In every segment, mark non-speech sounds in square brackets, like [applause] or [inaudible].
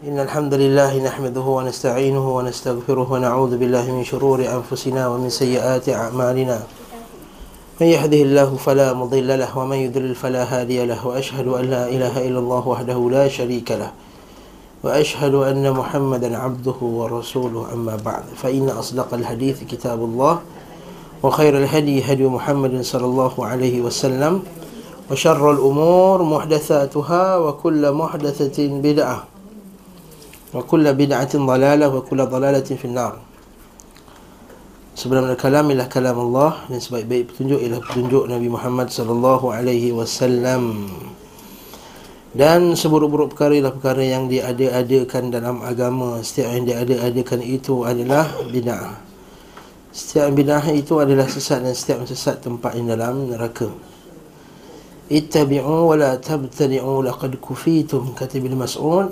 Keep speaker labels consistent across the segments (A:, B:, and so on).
A: إن الحمد لله نحمده ونستعينه ونستغفره ونعوذ بالله من شرور أنفسنا ومن سيئات أعمالنا. من يهده الله فلا مضل له ومن يضلل فلا هادي له وأشهد أن لا إله إلا الله وحده لا شريك له وأشهد أن محمدا عبده ورسوله. أما بعد فإن أصدق الحديث كتاب الله وخير الهدي هدي محمد صلى الله عليه وسلم وشر الأمور محدثاتها وكل محدثة بدعة. wa kullu bid'atin dalalah wa kullu dalalatin fin nar sebenarnya kalam ialah kalam Allah dan sebaik-baik petunjuk ialah petunjuk Nabi Muhammad sallallahu alaihi wasallam. Dan seburuk-buruk perkara ialah perkara yang diada-adakan dalam agama. Setiap yang diada-adakan itu adalah bid'ah. Setiap bid'ah itu adalah sesat dan setiap sesat tempat di dalam neraka. Ittabi'u wa la tabtali'u laqad kufitum katib al-mas'ud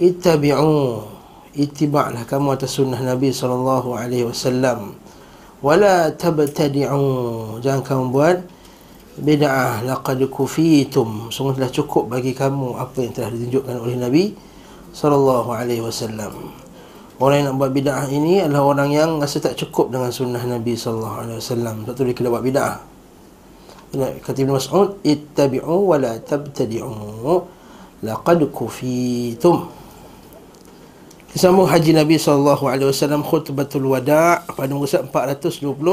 A: Ittabi'u itiba'lah kamu atas sunnah Nabi sallallahu alaihi wasallam. Wala tabtadi'u jangan kamu buat bid'ah. Laqad kufitum sungguh telah cukup bagi kamu apa yang telah ditunjukkan oleh Nabi sallallahu alaihi wasallam. Orang yang nak buat bid'ah ini adalah orang yang rasa tak cukup dengan sunnah Nabi sallallahu alaihi wasallam. Sebab tu dia kena buat bid'ah. Kata Ibn Mas'ud ittabi'u wa la tabtadi'u laqad kufitum Disambung haji Nabi SAW khutbatul wada' pada muka 426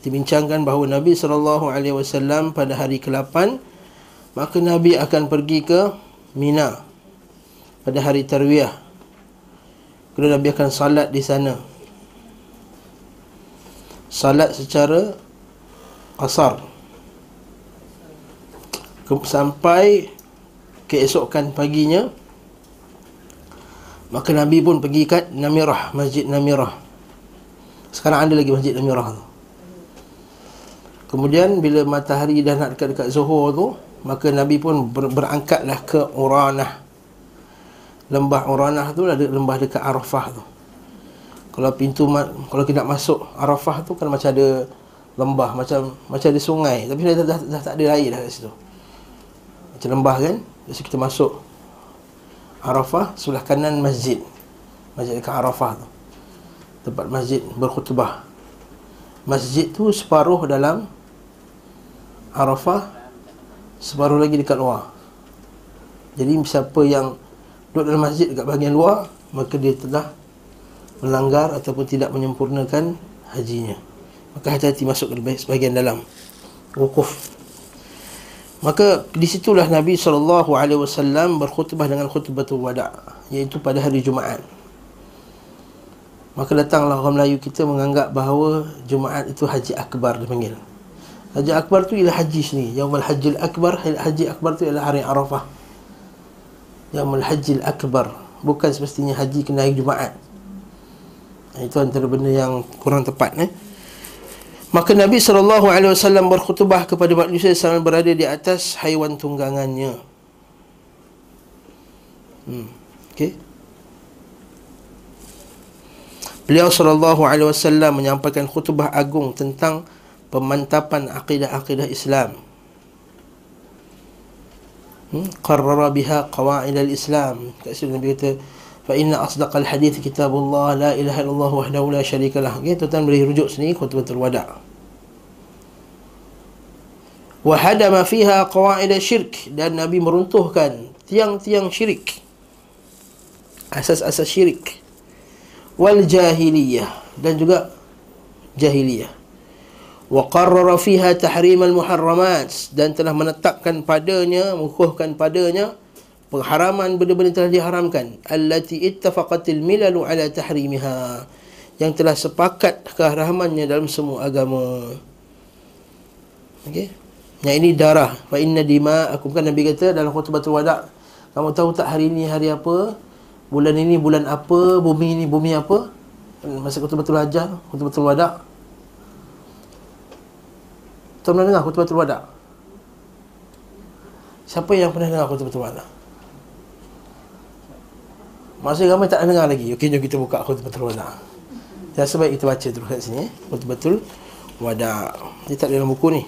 A: Kita bincangkan bahawa Nabi SAW pada hari ke-8 Maka Nabi akan pergi ke Mina Pada hari Tarwiyah. Kemudian Nabi akan salat di sana. Salat secara Qasar Sampai Keesokan paginya Maka Nabi pun pergi kat Namirah, Masjid Namirah. Sekarang ada lagi Masjid Namirah tu. Kemudian bila matahari dah nak dekat-dekat Zuhur tu, maka Nabi pun ber- berangkatlah ke Uranah. Lembah Uranah tu ada lembah dekat Arafah tu. Kalau pintu kalau kita nak masuk Arafah tu kan macam ada lembah macam macam ada sungai tapi dah, dah, dah, dah tak ada air dah kat situ. Macam lembah kan? Jadi kita masuk Arafah sebelah kanan masjid. Masjid dekat Arafah tu. Tempat masjid berkhutbah. Masjid tu separuh dalam Arafah Separuh lagi dekat luar. Jadi siapa yang Duduk dalam masjid dekat bahagian luar Maka dia telah Melanggar ataupun tidak menyempurnakan Hajinya. Maka hati-hati masuk ke bahagian dalam. Wukuf Maka di situlah Nabi SAW berkhutbah dengan khutbatul wada' Iaitu pada hari Jumaat. Maka datanglah orang Melayu kita menganggap bahawa Jumaat itu Haji Akbar dipanggil. Haji Akbar tu ialah haji sendiri Yaumul Haji Akbar Haji Akbar tu ialah hari Arafah. Yaumul Haji Akbar Bukan semestinya haji kena hari Jumaat. Itu antara benda yang kurang tepat eh? Maka Nabi SAW berkhutbah kepada manusia sambil berada di atas haiwan tunggangannya. Hmm. Okay. Beliau SAW menyampaikan khutbah agung tentang pemantapan akidah-akidah Islam. Hmm. Qarrara biha qawaid al-Islam. Kat sini Nabi kata, fa inna asdaqal hadith kitabullah la ilaha illallah wahdahu la syarika lah. Okay, tuan boleh rujuk sini khutbatul wada. Wa hadama fiha qawaid syirk dan nabi meruntuhkan tiang-tiang syirik. Asas-asas syirik. Wal jahiliyah dan juga jahiliyah. Wa qarrara fiha tahrim al muharramat dan telah menetapkan padanya mengukuhkan padanya pengharaman benda-benda telah diharamkan. Allati ittafaqatil milalu ala tahrimiha yang telah sepakat keharamannya dalam semua agama. Okey? Yang ini darah. Fa inna dima aku kan nabi kata dalam khutbatul wada kamu tahu tak hari ini hari apa? Bulan ini bulan apa? Bumi ini bumi apa? Masa khutbatul hajah khutbatul wada. Tuan pernah dengar khutbatul wada? Siapa yang pernah dengar khutbatul wada? Masih ramai tak dengar lagi. Okey, jom kita buka khutbah betul lah. wada. Ya sebab kita baca terus kat sini eh. betul wada. Dia tak dalam buku ni.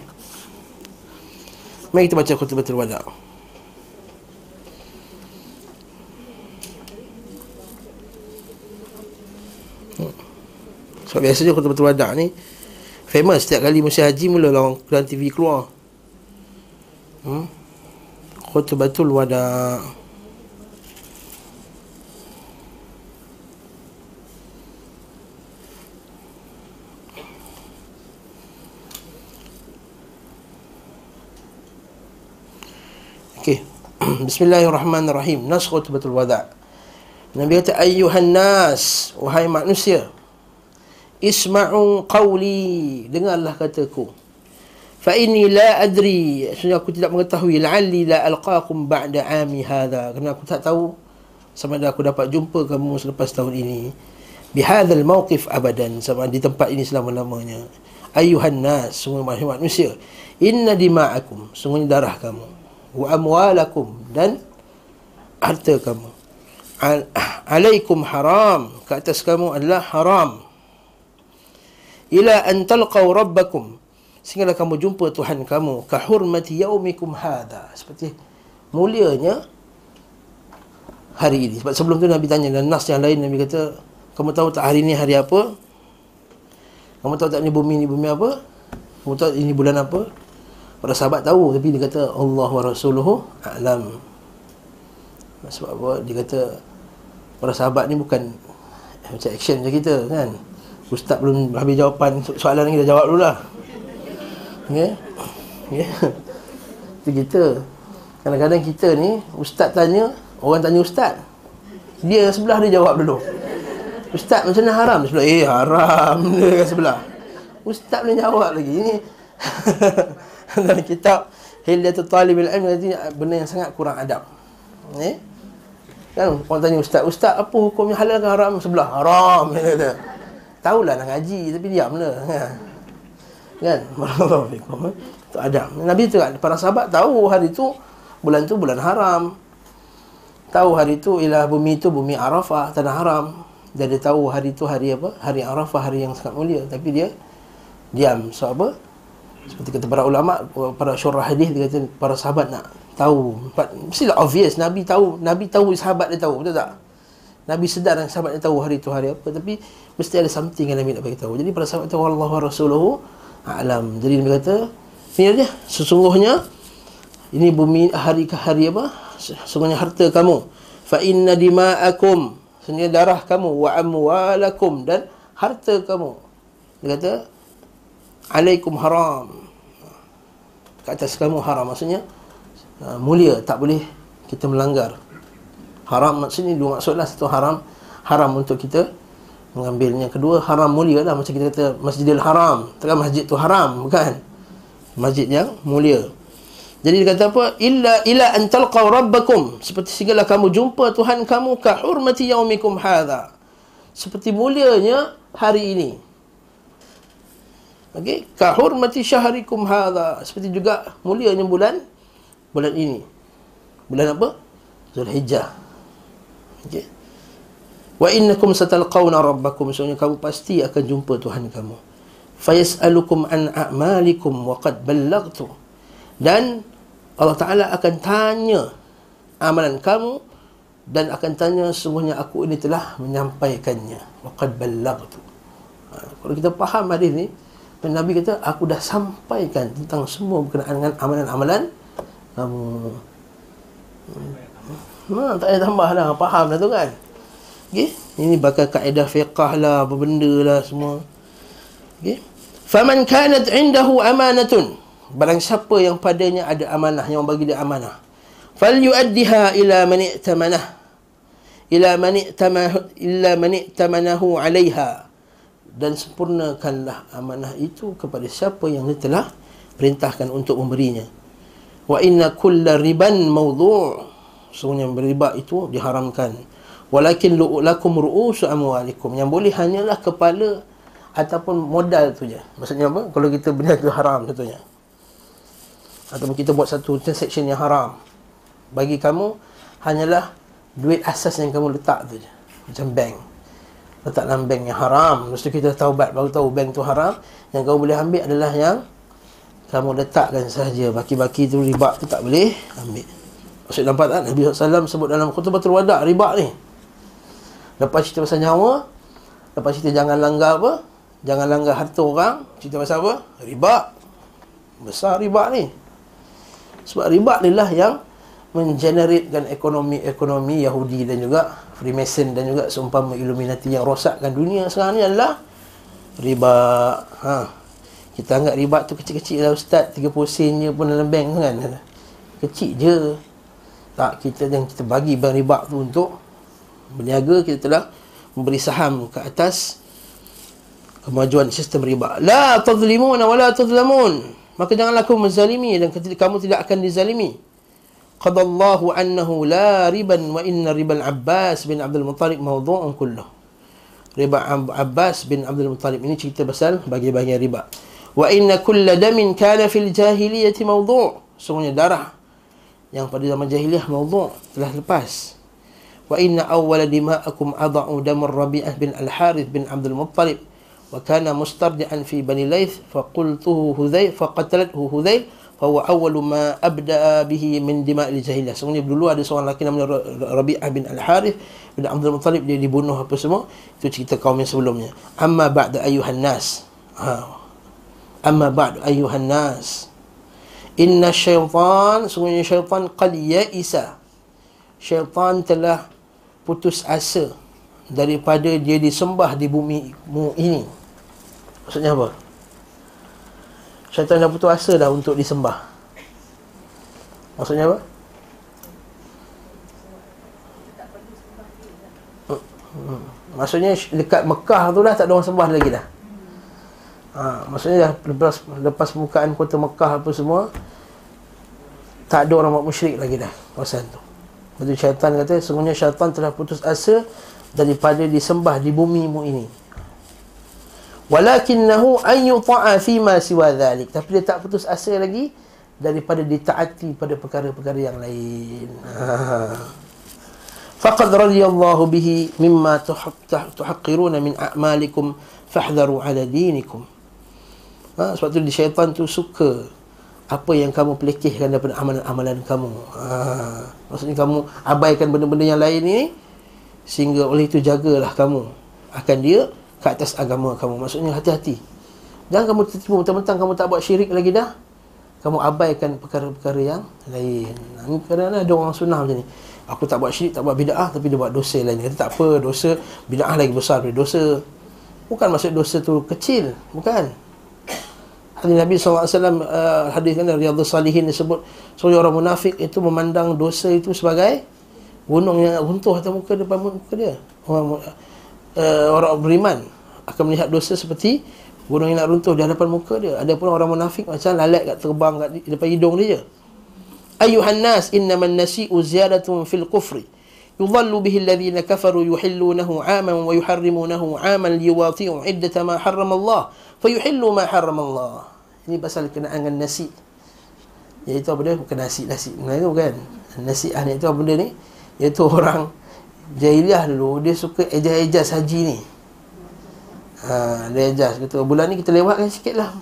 A: Mari kita baca khutbah betul wada. Sebab so, biasanya khutbah betul wada ni famous setiap kali musim haji mula orang TV keluar. Hmm. Khutbah betul wada. [clears throat] Bismillahirrahmanirrahim. Nas khutbatul wada'. Nabi kata ayyuhan nas, wahai manusia. Isma'u qawli, dengarlah kataku. Fa inni la adri, sebenarnya aku tidak mengetahui la'alli la alqakum ba'da 'ami hadha. Kerana aku tak tahu sama ada aku dapat jumpa kamu selepas tahun ini. Bi hadzal mawqif abadan, sama di tempat ini selama-lamanya. Ayyuhan nas, semua manusia. Inna dima'akum, sungguhnya darah kamu wa amwalakum dan harta kamu. Al- alaikum haram. Ke atas kamu adalah haram. Ila an talqaw rabbakum. Sehinggalah kamu jumpa Tuhan kamu. Ka hurmati yaumikum hadha. Seperti mulianya hari ini. Sebab sebelum tu Nabi tanya dan nas yang lain Nabi kata kamu tahu tak hari ini hari apa? Kamu tahu tak ni bumi ni bumi apa? Kamu tahu ini bulan apa Para sahabat tahu tapi dia kata Allah wa rasuluhu a'lam. Sebab apa? Dia kata para sahabat ni bukan macam action macam kita kan. Ustaz belum habis jawapan soalan ni dah jawab dulu lah. Ya. [laughs] Ya. Itu kita. Kadang-kadang kita ni ustaz tanya, orang tanya ustaz. Dia sebelah dia jawab dulu. Ustaz macam mana haram? Sebelah, eh haram [laughs] dia sebelah. Ustaz boleh jawab lagi. Ini [laughs] [laughs] dalam kitab Hilyatul Talib Ilm nanti benda yang sangat kurang adab. Eh? Kan orang tanya ustaz, ustaz apa hukumnya halal ke haram sebelah? Haram [laughs] dia kata. Tahulah nak ngaji tapi diam lah. [laughs] Kan? Kan? Barakallahu Itu adab. Nabi tu para sahabat tahu hari tu bulan tu bulan haram. Tahu hari tu ialah bumi tu bumi Arafah, tanah haram. Dan dia tahu hari tu hari apa? Hari Arafah, hari yang sangat mulia. Tapi dia diam. So apa? Seperti kata para ulama, para syurah hadis dia kata para sahabat nak tahu. Mestilah obvious Nabi tahu, Nabi tahu sahabat dia tahu, betul tak? Nabi sedar dan sahabat dia tahu hari itu hari apa tapi mesti ada something yang Nabi nak bagi tahu. Jadi para sahabat tahu Allah rasuluhu alam. Jadi Nabi kata, ini dia sesungguhnya ini bumi hari ke hari apa? Sesungguhnya harta kamu. Fa inna dima'akum. Sesungguhnya darah kamu wa amwalakum dan harta kamu. Dia kata alaikum haram. Ke atas kamu haram. Maksudnya uh, mulia tak boleh kita melanggar. Haram maksudnya dua maksudlah satu haram. Haram untuk kita mengambilnya. Kedua haram mulia lah. Macam kita kata masjidil haram. Takkan masjid tu haram bukan? Masjid yang mulia. Jadi dia kata apa? Illa ila an talqaw rabbakum. Seperti segala kamu jumpa Tuhan kamu ka hurmati yaumikum hadha. Seperti mulianya hari ini Okey, ka hurmati syahrikum hadha. Seperti juga mulianya bulan bulan ini. Bulan apa? Zulhijjah. Okey. Wa innakum satalqawna rabbakum. Sebenarnya kamu pasti akan jumpa Tuhan kamu. Fayas'alukum an a'malikum wa qad ballaghtu. Dan Allah Taala akan tanya amalan kamu dan akan tanya sungguhnya aku ini telah menyampaikannya. Wa qad ballaghtu. Ha, kalau kita faham hadis ni, dan Nabi kata, aku dah sampaikan tentang semua berkenaan dengan amalan-amalan kamu. Hmm, tak payah tambah lah. Faham dah tu kan? Okay? Ini bakal kaedah fiqah lah, apa benda lah semua. Okay? Faman kanat indahu amanatun. Barang siapa yang padanya ada amanah, yang bagi dia amanah. Fal yuaddiha ila man i'tamanah. Ila man i'tamanah, ila man i'tamanahu 'alayha dan sempurnakanlah amanah itu kepada siapa yang telah perintahkan untuk memberinya. Wa inna kulla riban mawdu' Sungguhnya beriba itu diharamkan. Walakin lakum ru'usu amwalikum. Yang boleh hanyalah kepala ataupun modal tu je. Maksudnya apa? Kalau kita berniaga haram contohnya. Ataupun kita buat satu transaction yang haram. Bagi kamu hanyalah duit asas yang kamu letak tu je. Macam bank letak dalam bank yang haram tu kita taubat baru tahu bank tu haram Yang kau boleh ambil adalah yang Kamu letakkan sahaja Baki-baki tu riba tu tak boleh ambil Maksud nampak tak Nabi SAW sebut dalam khutbatul wadak riba ni Lepas cerita pasal nyawa Lepas cerita jangan langgar apa Jangan langgar harta orang. Cerita pasal apa? Riba. Besar riba ni. Sebab riba ni lah yang mengeneratekan ekonomi-ekonomi Yahudi dan juga Freemason dan juga seumpama Illuminati yang rosakkan dunia sekarang ni adalah riba. Ha. Kita anggap riba tu kecil-kecil lah Ustaz. 30 sen je pun dalam bank kan. Kecil je. Tak kita yang kita bagi bank riba tu untuk Berniaga kita telah Memberi saham ke atas Kemajuan sistem riba. La tazlimun wa la tazlamun. Maka janganlah kamu menzalimi Dan kamu tidak akan dizalimi Qadallahu annahu la riban Wa inna riban Abbas bin Abdul Muttalib Mawdu'un kulluh. Riba Abbas bin Abdul Muttalib Ini cerita pasal bagi-bagian riba. Wa inna kulla damin kana fil jahiliyati mawdu' Semuanya darah yang pada zaman jahiliyah mawdu' telah lepas. Wa inna awwala dima'akum adha'u damar Rabi'ah bin Al-Harith bin Abdul Muttalib. Wa kana mustardi'an fi Bani Laith fa qultuhu Hudzail fa qatalathu Hudzail fa huwa awwalu ma abda'a bihi min dima'il jahiliyah. Semuanya dulu ada seorang lelaki namanya Rabi'ah bin Al-Harith bin Abdul Muttalib dia dibunuh apa semua. Itu cerita kaum yang sebelumnya. Amma ba'da ayuhan nas. Ha, Amma ba'du ayuhan nas Inna syaitan Sungguhnya syaitan Qal ya'isa Syaitan telah Putus asa Daripada dia disembah di bumi ini Maksudnya apa? Syaitan dah putus asa dah untuk disembah Maksudnya apa? Hmm. Maksudnya dekat Mekah tu dah tak ada orang sembah lagi dah ha, Maksudnya dah lepas, lepas pembukaan kota Mekah apa semua Tak ada orang buat musyrik lagi dah Kawasan tu Lepas syaitan kata Sungguhnya syaitan telah putus asa Daripada disembah di bumi mu ini Walakinnahu an yuta'a fima siwa dhalik. Tapi dia tak putus asa lagi Daripada ditaati pada perkara-perkara yang lain. Faqad radiyallahu bihi mimma tuhaqqiruna min a'malikum fahdharu ala dinikum. Ha, sebab tu syaitan tu suka apa yang kamu pelekehkan daripada amalan-amalan kamu. Ha, maksudnya kamu abaikan benda-benda yang lain ni sehingga oleh itu jagalah kamu. Akan dia ke atas agama kamu. Maksudnya hati-hati. Jangan kamu tertipu mentang-mentang kamu tak buat syirik lagi dah. Kamu abaikan perkara-perkara yang lain. Ini kadang-kadang ada orang sunnah macam ni. Aku tak buat syirik, tak buat bid'ah tapi dia buat dosa lain. Kata tak apa, dosa bid'ah lagi besar dari dosa. Bukan maksud dosa tu kecil, bukan hadis Nabi SAW uh, hadis kan Riyadhus Salihin disebut seorang orang munafik itu memandang dosa itu sebagai gunung yang runtuh atas muka depan muka dia orang, uh, orang beriman akan melihat dosa seperti gunung yang nak runtuh di hadapan muka dia ada pun orang munafik macam lalat kat terbang kat depan hidung dia je ayuhan nas innaman nasi'u ziyadatun fil kufri يضل به الذين كفروا يحلونه عاما ويحرمونه عاما ليواطئوا عدة ما حرم الله فيحلوا ما حرم الله ini pasal kenaan dengan nasi. Iaitu apa dia? Bukan nasi, nasi. Nah, itu kan? Nasi ah, itu apa benda ni? Iaitu orang jahiliah dulu, dia suka ejaz-ejaz haji ni. Ha, dia ejaz. Kata, bulan ni kita lewatkan sikit lah.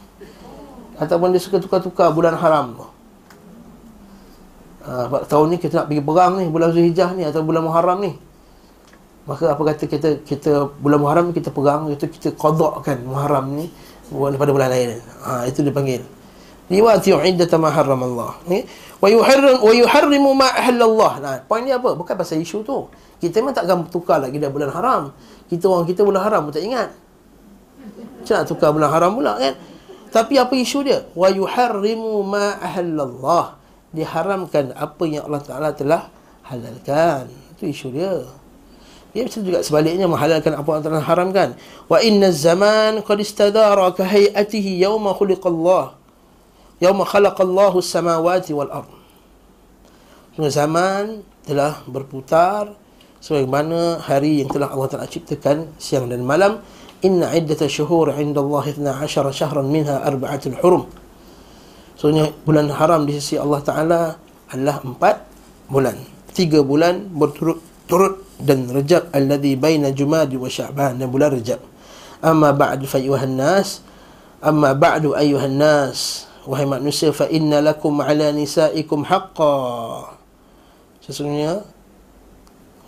A: Ataupun dia suka tukar-tukar bulan haram tu. Ha, tahun ni kita nak pergi perang ni, bulan Zulhijjah ni, atau bulan Muharram ni. Maka apa kata kita kita bulan Muharram kita perang, itu kita kodokkan Muharram ni pada bulan lain. Ha, itu dipanggil. Liwati iddata ma Allah. Ni wa wa yuharrimu ma Allah. Nah, poin ni apa? Bukan pasal isu tu. Kita memang takkan tukar lagi dah bulan haram. Kita orang kita bulan haram tak ingat. Macam nak tukar bulan haram pula kan? Tapi apa isu dia? Wa yuharrimu ma Allah. Diharamkan apa yang Allah Taala telah halalkan. Itu isu dia. Dia bisa juga sebaliknya menghalalkan apa yang telah haramkan. Wa inna zaman qad istadara ka hayatihi yawma khuliqallah. Yawma khalaqallahu samawati wal ard. Zaman telah berputar sebagaimana hari yang telah Allah Taala ciptakan siang dan malam. Inna iddata syuhur 'inda Allah 12 syahran minha arba'atul hurum. Soalnya bulan haram di sisi Allah Taala adalah empat bulan. Tiga bulan berturut-turut dan Rajab alladhi baina Jumadi wa Sya'ban dan bulan Rajab. Amma ba'du fa ayuhan nas amma ba'du ayuhan nas wahai manusia fa inna lakum ala nisaikum haqqa. Sesungguhnya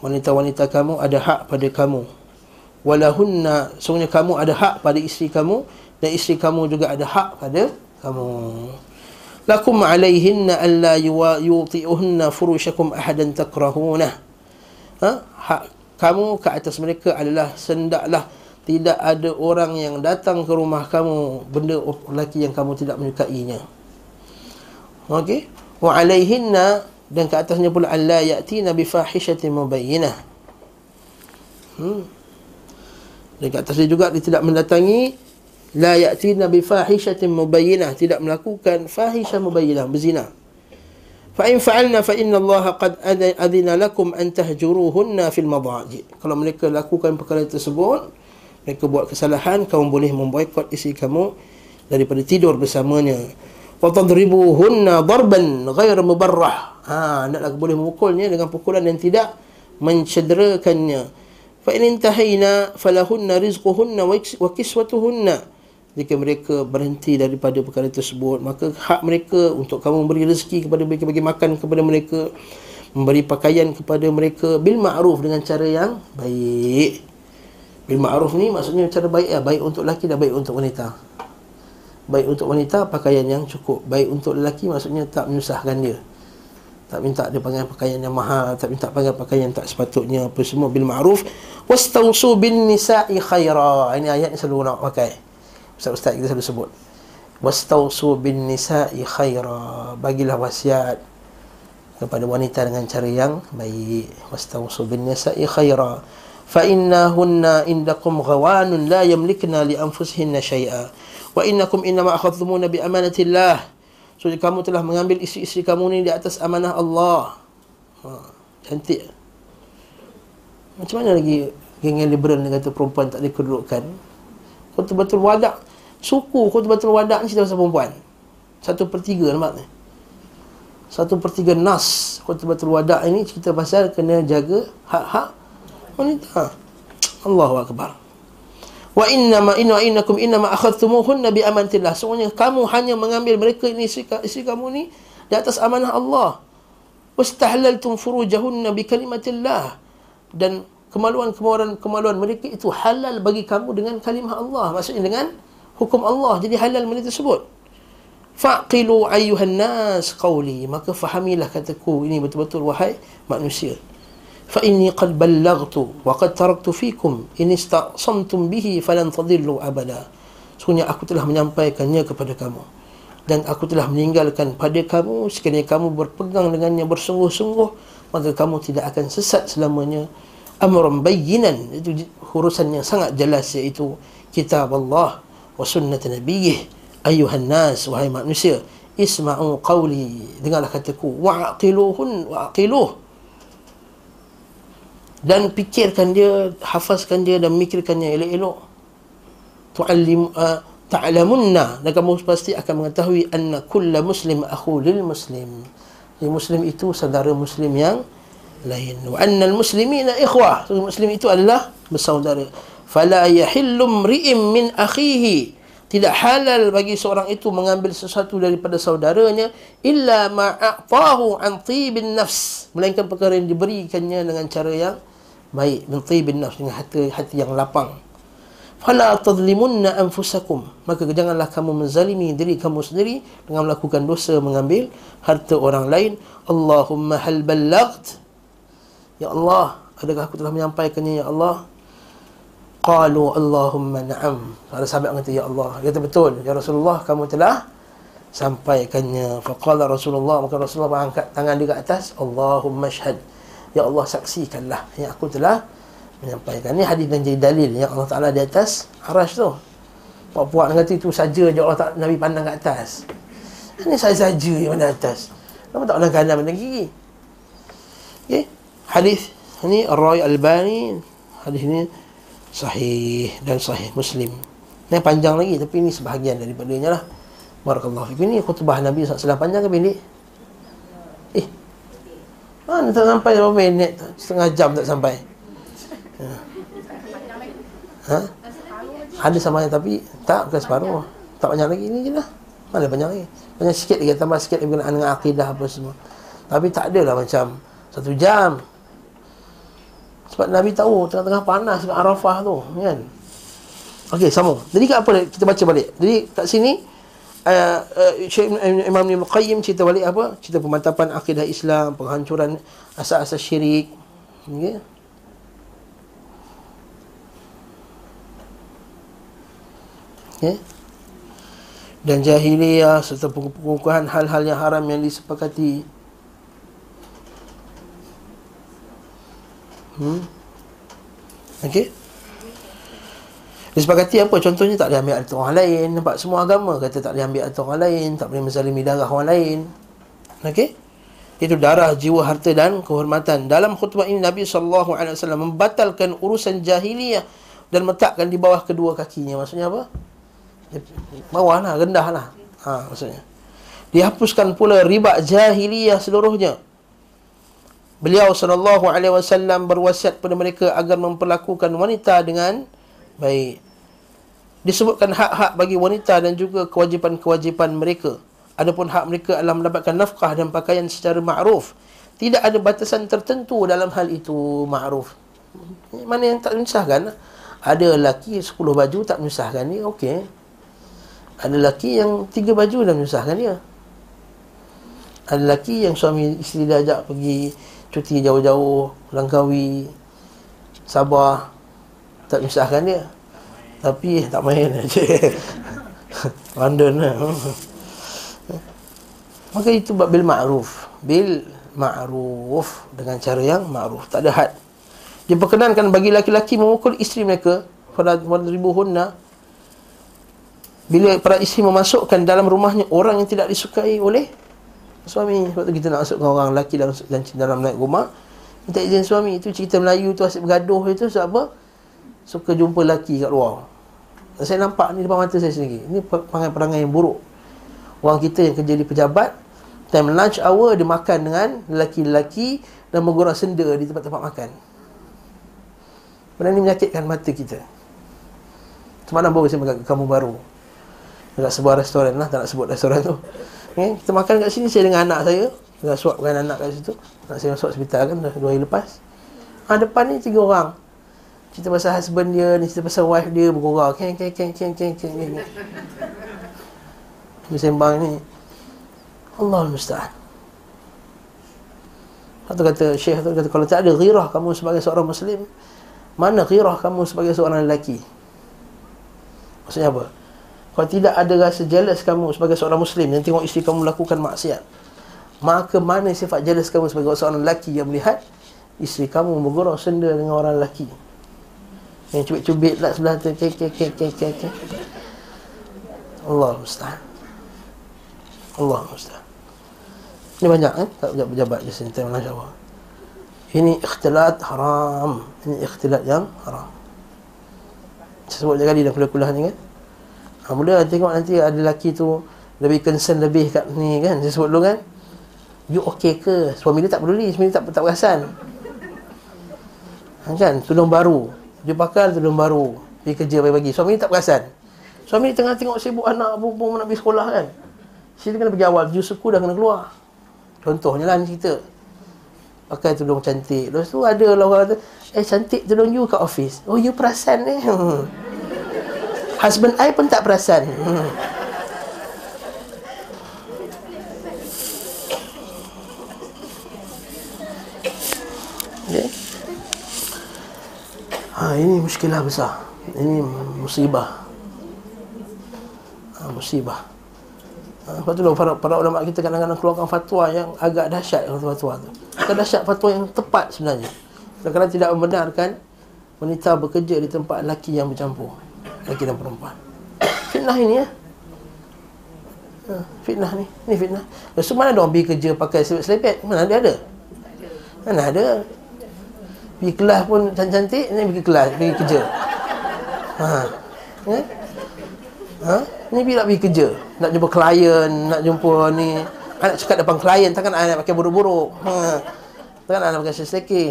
A: wanita-wanita kamu ada hak pada kamu. Walahunna sungguhnya kamu ada hak pada isteri kamu dan isteri kamu juga ada hak pada kamu. Lakum alaihinna alla yuti'uhunna furushakum ahadan takrahuna. Ha? hak kamu ke atas mereka adalah sendaklah tidak ada orang yang datang ke rumah kamu benda lelaki yang kamu tidak menyukainya. Okey wa alaihinna dan ke atasnya pula alla ya'tina bi fahishatin mubayyinah. Hmm dan kat atas dia juga dia tidak mendatangi la ya'tina bi fahishatin mubayyinah. Tidak melakukan fahisha mubayyinah berzina. Fa in fa'alna fa inna Allah qad adina lakum an tahjuruhunna fil madaji. Kalau mereka lakukan perkara tersebut mereka buat kesalahan kamu boleh memboikot isi kamu daripada tidur bersamanya. Wa tadribuhunna darban ghair mubarrah. Ha naklah boleh memukulnya dengan pukulan yang tidak mencederakannya fa in intahayna falahunna rizquhunna wa kiswatuhunna jika mereka berhenti daripada perkara tersebut maka hak mereka untuk kamu memberi rezeki kepada mereka bagi makan kepada mereka memberi pakaian kepada mereka bil ma'ruf dengan cara yang baik. Bil ma'ruf ni maksudnya cara baik ya baik untuk lelaki dan baik untuk wanita. Baik untuk wanita pakaian yang cukup. Baik untuk lelaki maksudnya tak menyusahkan dia tak minta dia pakai pakaian yang mahal tak minta pakai pakaian tak sepatutnya apa semua bil ma'ruf. Wastausu bin nisa'i khaira. Ini ayat ni selalu nak pakai. Ustaz-ustaz kita selalu sebut. Wastausu bin nisa'i khaira. Bagilah wasiat kepada wanita dengan cara yang baik. Wastausu bin nisa'i khaira. Fa innahunna indakum ghawanun la yamlikna li anfusihinna shay'a wa innakum inma akhadhtumuna bi amanatillah So kamu telah mengambil isteri-isteri kamu ni di atas amanah Allah. Ha, cantik. Macam mana lagi geng liberal ni kata perempuan tak ada kedudukan? Kau betul-betul wadak. Suku kau betul-betul wadak ni cerita pasal perempuan. Satu per tiga nampak ni. Satu per tiga nas. Kau betul-betul wadak ini cerita pasal kena jaga hak-hak wanita. Allahu Akbar. Wa inna ma inna innakum inna ma akhadhtumuhunna bi amantillah. Semuanya kamu hanya mengambil mereka ini isteri, isteri kamu ni di atas amanah Allah. Wastahlaltum furujahunna bi kalimatillah. Dan kemaluan-kemaluan kemaluan mereka itu halal bagi kamu dengan kalimah Allah. Maksudnya dengan hukum Allah. Jadi halal mereka tersebut. Faqilu ayyuhan nas qawli. Maka fahamilah kataku ini betul-betul wahai manusia. فإني قد بلغت وقد تركت فيكم إن استعصمتم به فلن تضلوا أبدا Sungguhnya aku telah menyampaikannya kepada kamu Dan aku telah meninggalkan pada kamu Sekiranya kamu berpegang dengannya bersungguh-sungguh Maka kamu tidak akan sesat selamanya Amram bayinan Itu urusan yang sangat jelas iaitu Kitab Allah Wa sunnat nabiyih Ayuhan nas Wahai manusia Isma'u qawli Dengarlah kataku Wa'aqiluhun Wa'aqiluh dan fikirkan dia hafazkan dia dan mikirkannya elok-elok. Tu'allim uh, ta'lamunna. Dan kamu pasti akan mengetahui anna kulla muslim akhu lil muslim. Jadi muslim itu saudara muslim yang lain. Wa anna al muslimina ikhwah. So, muslim itu adalah bersaudara. Fala yahillu mri'im min akhihi. Tidak halal bagi seorang itu mengambil sesuatu daripada saudaranya illa ma'atahu an tibin nafs. Melainkan perkara yang diberikannya dengan cara yang baik min tibin nafs dengan hati hati yang lapang. Fala tadlimunna anfusakum. Maka janganlah kamu menzalimi diri kamu sendiri dengan melakukan dosa mengambil harta orang lain. Allahumma hal ballagt ya Allah adakah aku telah menyampaikannya ya Allah? Qalu Allahumma na'am. Ada sahabat kata ya Allah. Kata betul. Ya Rasulullah kamu telah sampaikannya. Faqala Rasulullah maka Rasulullah angkat tangan dia ke atas. Allahumma syhad Ya Allah saksikanlah yang aku telah menyampaikan. Ini hadis dan jadi dalil yang Allah Ta'ala di atas arash tu. Puak-puak kata itu saja je Allah Ta'ala Nabi pandang ke atas. Ini saya saja yang ada atas. Kenapa tak pandang kanan pandang kiri? Okay. Hadis ini Ar-Rai Al-Bani. Hadis ini sahih dan sahih Muslim. Ini panjang lagi tapi ini sebahagian daripadanya lah. Barakallahu. Ini khutbah Nabi SAW panjang ke pendek? Mana tak sampai berapa minit Setengah jam tak sampai ha? ha? Ada sama tapi Tak bukan separuh Tak banyak lagi ni je lah Mana banyak lagi Banyak sikit lagi Tambah sikit lagi berkenaan dengan akidah apa semua Tapi tak adalah macam Satu jam Sebab Nabi tahu tengah-tengah panas kat Arafah tu kan. Okey, sama. Jadi kat apa kita baca balik. Jadi kat sini uh, uh, Imam Ibn Qayyim cerita balik apa? Cerita pemantapan akidah Islam, penghancuran asas-asas syirik. Okey. Okay. Dan jahiliyah serta pengukuhan hal-hal yang haram yang disepakati. Hmm. Okey. Disepakati apa? Contohnya tak boleh ambil atas orang lain. Nampak semua agama kata tak boleh ambil atas orang lain. Tak boleh menzalimi darah orang lain. Okey? Itu darah, jiwa, harta dan kehormatan. Dalam khutbah ini Nabi SAW membatalkan urusan jahiliyah dan meletakkan di bawah kedua kakinya. Maksudnya apa? Bawah lah, rendah lah. Ha, maksudnya. Dihapuskan pula riba jahiliyah seluruhnya. Beliau SAW berwasiat pada mereka agar memperlakukan wanita dengan baik disebutkan hak-hak bagi wanita dan juga kewajipan-kewajipan mereka. Adapun hak mereka adalah mendapatkan nafkah dan pakaian secara ma'ruf. Tidak ada batasan tertentu dalam hal itu ma'ruf. Mana yang tak menyusahkan? Ada lelaki 10 baju tak menyusahkan dia, okey. Ada lelaki yang 3 baju dah menyusahkan dia. Ada lelaki yang suami isteri dia ajak pergi cuti jauh-jauh, Langkawi, Sabah, tak menyusahkan dia. Tapi tak main [laughs] aja. London lah. Maka itu bil ma'ruf. Bil ma'ruf dengan cara yang ma'ruf. Tak ada had. Dia perkenankan bagi laki-laki memukul isteri mereka pada ribu hunna bila para isteri memasukkan dalam rumahnya orang yang tidak disukai oleh suami sebab tu kita nak masukkan orang lelaki dalam dalam, dalam rumah minta izin suami itu cerita Melayu tu asyik bergaduh itu sebab apa suka jumpa lelaki kat luar saya nampak ni depan mata saya sendiri. Ini perangai-perangai yang buruk. Orang kita yang kerja di pejabat, time lunch hour dia makan dengan lelaki-lelaki dan menggoreng senda di tempat-tempat makan. Benda ni menyakitkan mata kita. Semalam baru saya makan kamu baru. Dekat sebuah restoran lah, tak nak sebut restoran tu. Okay, kita makan kat sini, saya dengan anak saya. Tengah suapkan anak kat situ. Anak saya masuk hospital kan, dah dua hari lepas. Ha, depan ni tiga orang cerita pasal husband dia ni cerita pasal wife dia bergurau. Keng keng keng keng keng keng keng ni sembang ni. Allah musta'an. Satu kata Syekh tu kata kalau tak ada ghirah kamu sebagai seorang muslim mana ghirah kamu sebagai seorang lelaki? Maksudnya apa? Kalau tidak ada rasa jealous kamu sebagai seorang muslim yang tengok isteri kamu melakukan maksiat maka mana sifat jealous kamu sebagai seorang lelaki yang melihat isteri kamu bergurau senda dengan orang lelaki yang cubit-cubit lah sebelah tu. Kek kek kek kek kek Allah mustahil Allah mustahil ini banyak eh? Tak pejabat-pejabat di sini Terima kasih Allah ini ikhtilat haram. Ini ikhtilat yang haram. Saya sebut kali dalam kuliah-kuliah ni kan? Ha, mula tengok nanti ada lelaki tu lebih concern lebih kat ni kan? Saya sebut dulu kan? You okay ke? Suami dia tak peduli suami dia tak, tak perasan. Kan? Tudung baru dia pakai tudung baru Pergi kerja pagi-pagi Suami ni tak perasan. Suami ni tengah tengok sibuk anak Perempuan nak pergi sekolah kan. Sini kena pergi awal Baju suku dah kena keluar. Contohnya lah ni cerita. Pakai tudung cantik. Lepas tu ada lah orang kata Eh cantik tudung you kat office. Oh you perasan ni eh? [laughs] Husband I pun tak perasan. [laughs] Okay ha, ini muskilah besar. Ini musibah. Ha, musibah. Ha, lepas tu lah para, para ulama kita kadang-kadang keluarkan fatwa yang agak dahsyat fatwa tu. Bukan dahsyat fatwa yang tepat sebenarnya. Kadang-kadang tidak membenarkan wanita bekerja di tempat lelaki yang bercampur lelaki dan perempuan. Fitnah ini ya? Ha, fitnah ni. Ni fitnah. Lepas mana ada orang pergi kerja pakai selepet mana dia ada. Mana ada Pergi kelas pun cantik-cantik Ni pergi kelas, pergi kerja. Ha. Ya? Ha? Ni nak pergi kerja. Nak jumpa klien Nak jumpa ni. Nak cakap depan klien Takkan nak pakai buruk-buruk. Ha. Takkan nak pakai seseki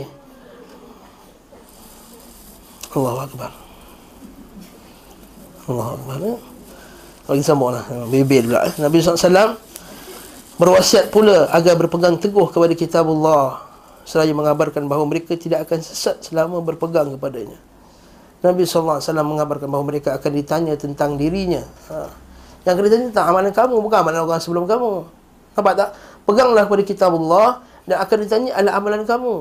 A: Allah Akbar. Allah Akbar ya? Lagi sambung lah. Bebel pula Nabi SAW Berwasiat pula Agar berpegang teguh kepada kitab Allah seraya mengabarkan bahawa mereka tidak akan sesat selama berpegang kepadanya. Nabi SAW mengabarkan bahawa mereka akan ditanya tentang dirinya. Ha. Yang kena ditanya tentang amalan kamu, bukan amalan orang sebelum kamu. Nampak tak? Peganglah pada kitab Allah dan akan ditanya adalah amalan kamu.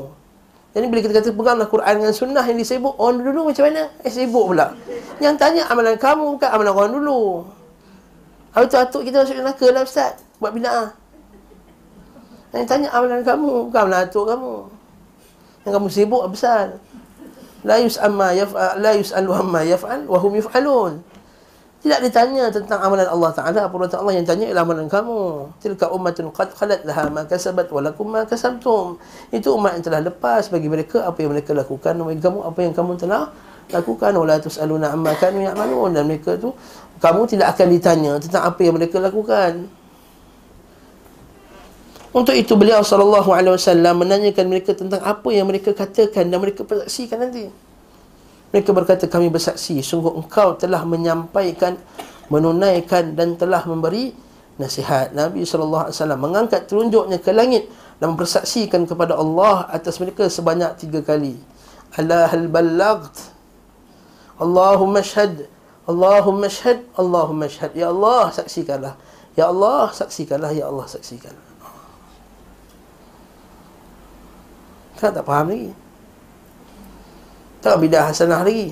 A: Jadi bila kita kata peganglah Quran dengan sunnah yang disebut, orang dulu macam mana? Eh sibuk pula. Yang tanya amalan kamu bukan amalan orang dulu. Habis tu atuk kita masuk neraka lah Ustaz. Buat bina'ah. Yang tanya amalan kamu, bukan amalan atuk kamu. Yang kamu sibuk besar. La yus'al ma yaf'al, la yus'al ma yaf'al wa hum yaf'alun. Tidak ditanya tentang amalan Allah Ta'ala. Apa Allah yang tanya ialah amalan kamu. Tilka ummatun qad khalat laha ma kasabat Walakum ma kasabtum. Itu umat yang telah lepas bagi mereka Apa yang mereka lakukan. Bagi kamu apa yang kamu telah lakukan. Wala tus'aluna amma kanu ya'malun. Dan mereka tu Kamu tidak akan ditanya tentang apa yang mereka lakukan untuk itu beliau sallallahu alaihi wasallam menanyakan mereka tentang apa yang mereka katakan dan mereka persaksikan nanti. Mereka berkata kami bersaksi sungguh engkau telah menyampaikan menunaikan dan telah memberi nasihat. Nabi sallallahu alaihi wasallam mengangkat telunjuknya ke langit dan mempersaksikan kepada Allah atas mereka sebanyak tiga kali. Allah hal ballagt. Allahumma shahad. Allahumma shahad. Allahumma shahad. Ya Allah saksikanlah. Ya Allah saksikanlah. Ya Allah saksikanlah. Kan tak faham lagi Tak bidah hasanah lagi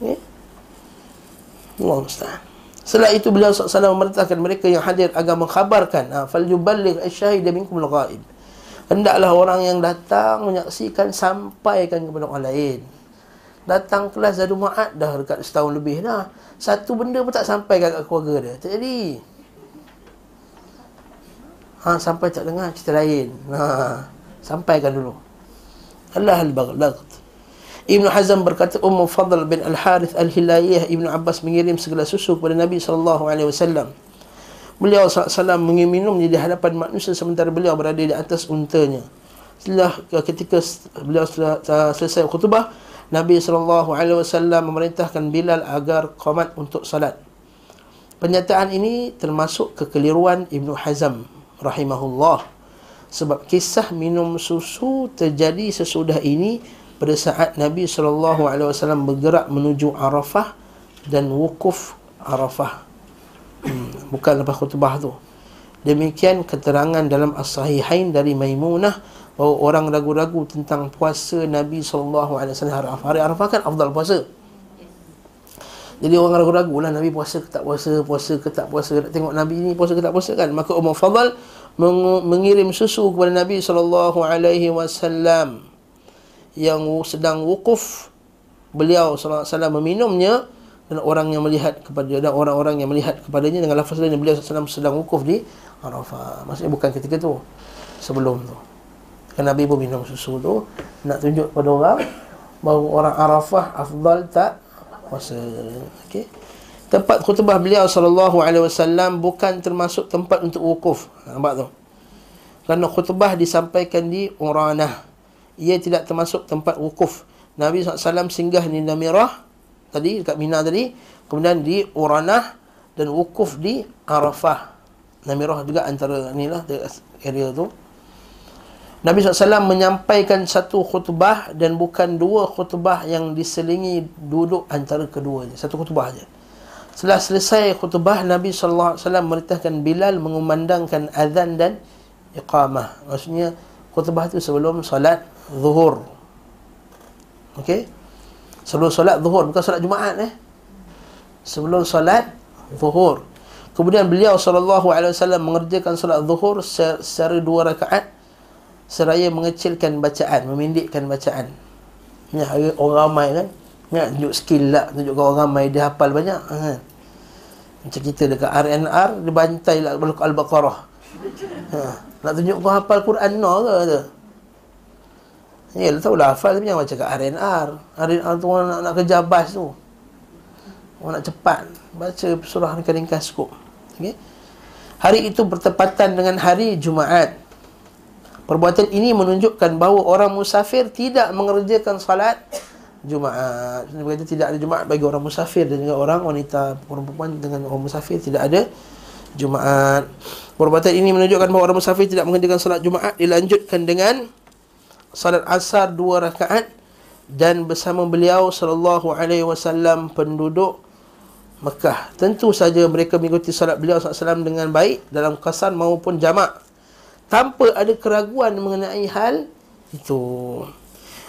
A: Ya Allah Ustaz Setelah itu beliau SAW memerintahkan mereka yang hadir agar mengkhabarkan ha, fal yuballigh asy-syahid minkum al-ghaib. Hendaklah orang yang datang menyaksikan sampaikan kepada orang lain. Datang kelas Zadul Ma'ad dah dekat setahun lebih dah. Satu benda pun tak sampai kat keluarga dia. Tak jadi. Ha, sampai tak dengar cerita lain. Ha, sampaikan dulu. Allah al-baghlagt. Ibn Hazm berkata Ummu Fadl bin Al-Harith Al-Hilayah Ibn Abbas mengirim segala susu kepada Nabi SAW Beliau SAW menginum di hadapan manusia sementara beliau berada di atas untanya Setelah ketika beliau selesai khutbah Nabi SAW memerintahkan Bilal agar qamat untuk salat Pernyataan ini termasuk kekeliruan Ibn Hazm rahimahullah. Sebab kisah minum susu terjadi sesudah ini pada saat Nabi SAW bergerak menuju Arafah dan wukuf Arafah. Hmm, bukan lepas khutbah tu. Demikian keterangan dalam As-Sahihain dari Maimunah bahawa orang ragu-ragu tentang puasa Nabi SAW hari Arafah. Hari Arafah kan afdal puasa jadi orang ragu-ragu lah Nabi puasa ke tak puasa, puasa ke tak puasa. Nak tengok Nabi ni puasa ke tak puasa kan? Maka Umar Fadal mengirim susu kepada Nabi SAW Yang sedang wukuf. Beliau SAW meminumnya Dan orang yang melihat kepada Dan orang-orang yang melihat kepadanya Dengan lafaz lain beliau SAW sedang wukuf di Arafah. Maksudnya bukan ketika tu Sebelum tu. Kan Nabi pun minum susu tu Nak tunjuk kepada orang Bahawa orang Arafah afdal tak puasa. Okey. Tempat khutbah beliau sallallahu alaihi wasallam bukan termasuk tempat untuk wukuf. Nampak tu? Kerana khutbah disampaikan di Uranah. Ia tidak termasuk tempat wukuf. Nabi SAW singgah di Namirah tadi dekat Mina tadi, kemudian di Uranah dan wukuf di Arafah. Namirah juga antara inilah area tu. Nabi SAW menyampaikan satu khutbah dan bukan dua khutbah yang diselingi duduk antara keduanya. Satu khutbah saja. Setelah selesai khutbah, Nabi SAW merintahkan Bilal mengumandangkan azan dan iqamah. Maksudnya, khutbah itu sebelum salat zuhur. Okey? Sebelum salat zuhur, bukan salat Jumaat eh. Sebelum salat zuhur. Kemudian beliau SAW mengerjakan salat zuhur secara dua rakaat seraya mengecilkan bacaan, memendekkan bacaan. Ya, orang ramai kan. Ya, tunjuk skill lah, tunjuk orang ramai dia hafal banyak. Ha. Macam kita dekat RNR, dia bantai lah Al-Baqarah. Ha. Nak tunjuk kau hafal Quran no ke tu? Ya, lu tahu lah hafal tapi jangan macam kat RNR. RNR tu orang nak, nak kerja bas tu. Orang nak cepat. Baca surah ringkas-ringkas cukup. Okay? Hari itu bertepatan dengan hari Jumaat. Perbuatan ini menunjukkan bahawa orang musafir tidak mengerjakan salat Jumaat. Berkata tidak ada Jumaat bagi orang musafir dan juga orang wanita, perempuan dengan orang musafir tidak ada Jumaat. Perbuatan ini menunjukkan bahawa orang musafir tidak mengerjakan salat Jumaat dilanjutkan dengan salat asar dua rakaat dan bersama beliau sallallahu alaihi wasallam penduduk Mekah. Tentu saja mereka mengikuti salat beliau SAW dengan baik dalam kasar maupun jamak tanpa ada keraguan mengenai hal itu.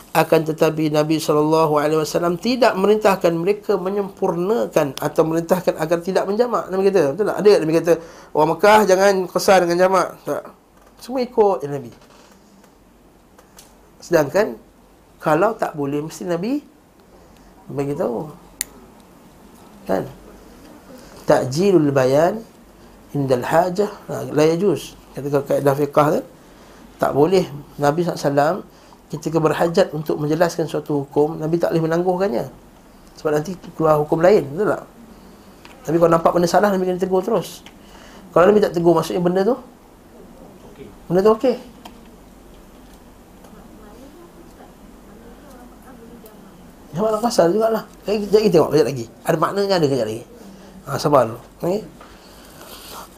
A: Akan tetapi Nabi SAW tidak merintahkan mereka menyempurnakan atau merintahkan agar tidak menjamak. Nabi kata, betul tak? Ada Nabi kata, orang Mekah jangan kesar dengan jamak. Tak. Semua ikut ya Nabi. Sedangkan Kalau tak boleh Mesti Nabi Bagi tahu Kan? Takjilul bayan Indal hajah ha, La yajuz Kata kaedah fiqah kan Tak boleh Nabi SAW ketika berhajat untuk menjelaskan suatu hukum Nabi tak boleh menangguhkannya. Sebab nanti keluar hukum lain betul tak? Tapi kalau nampak benda salah Nabi kena tegur terus. Kalau Nabi tak tegur maksudnya benda tu? Benda tu okey. Jawab pasal juga lah lagi tengok Sekejap lagi. Ada maknanya ada kejap lagi. Ha, Sabar dulu. Okay.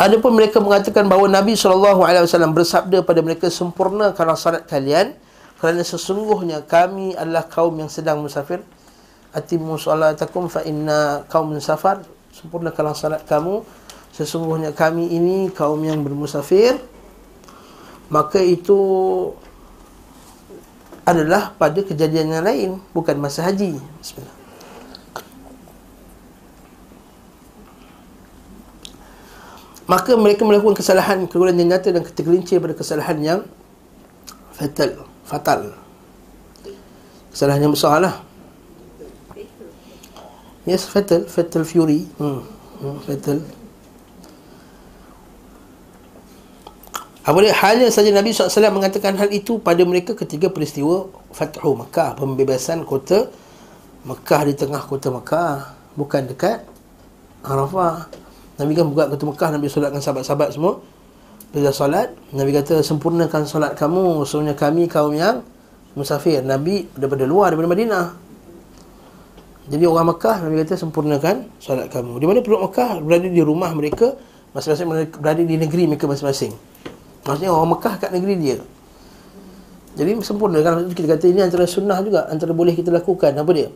A: Ada pun mereka mengatakan bahawa Nabi SAW bersabda pada mereka Sempurna kalau salat kalian kerana sesungguhnya kami adalah kaum yang sedang musafir. Atimu salatakum fa inna kaum musafar sempurnakanlah salat kamu sesungguhnya kami ini kaum yang bermusafir. Maka itu adalah pada kejadian yang lain bukan masa haji. Bismillah maka mereka melakukan kesalahan kegagalan yang nyata dan ketergelincir pada kesalahan yang fatal fatal. Kesalahan yang besar lah. Yes fatal fatal fury. Hmm. Hmm, fatal. Apa dia? Hanya saja Nabi SAW mengatakan hal itu pada mereka ketika peristiwa Fathu Mekah pembebasan kota Mekah di tengah kota Mekah bukan dekat Arafah Nabi kan buka kota Mekah Nabi solatkan sahabat-sahabat semua. Bila solat Nabi kata sempurnakan solat kamu Sebenarnya kami kaum yang Musafir. Nabi daripada luar Daripada Madinah. Jadi orang Mekah Nabi kata sempurnakan solat kamu. Di mana penduduk Mekah Berada di rumah mereka Masing-masing berada di negeri mereka masing-masing. Maksudnya orang Mekah kat negeri dia. Jadi sempurnakan Kita kata ini antara sunnah juga Antara boleh kita lakukan. Apa dia?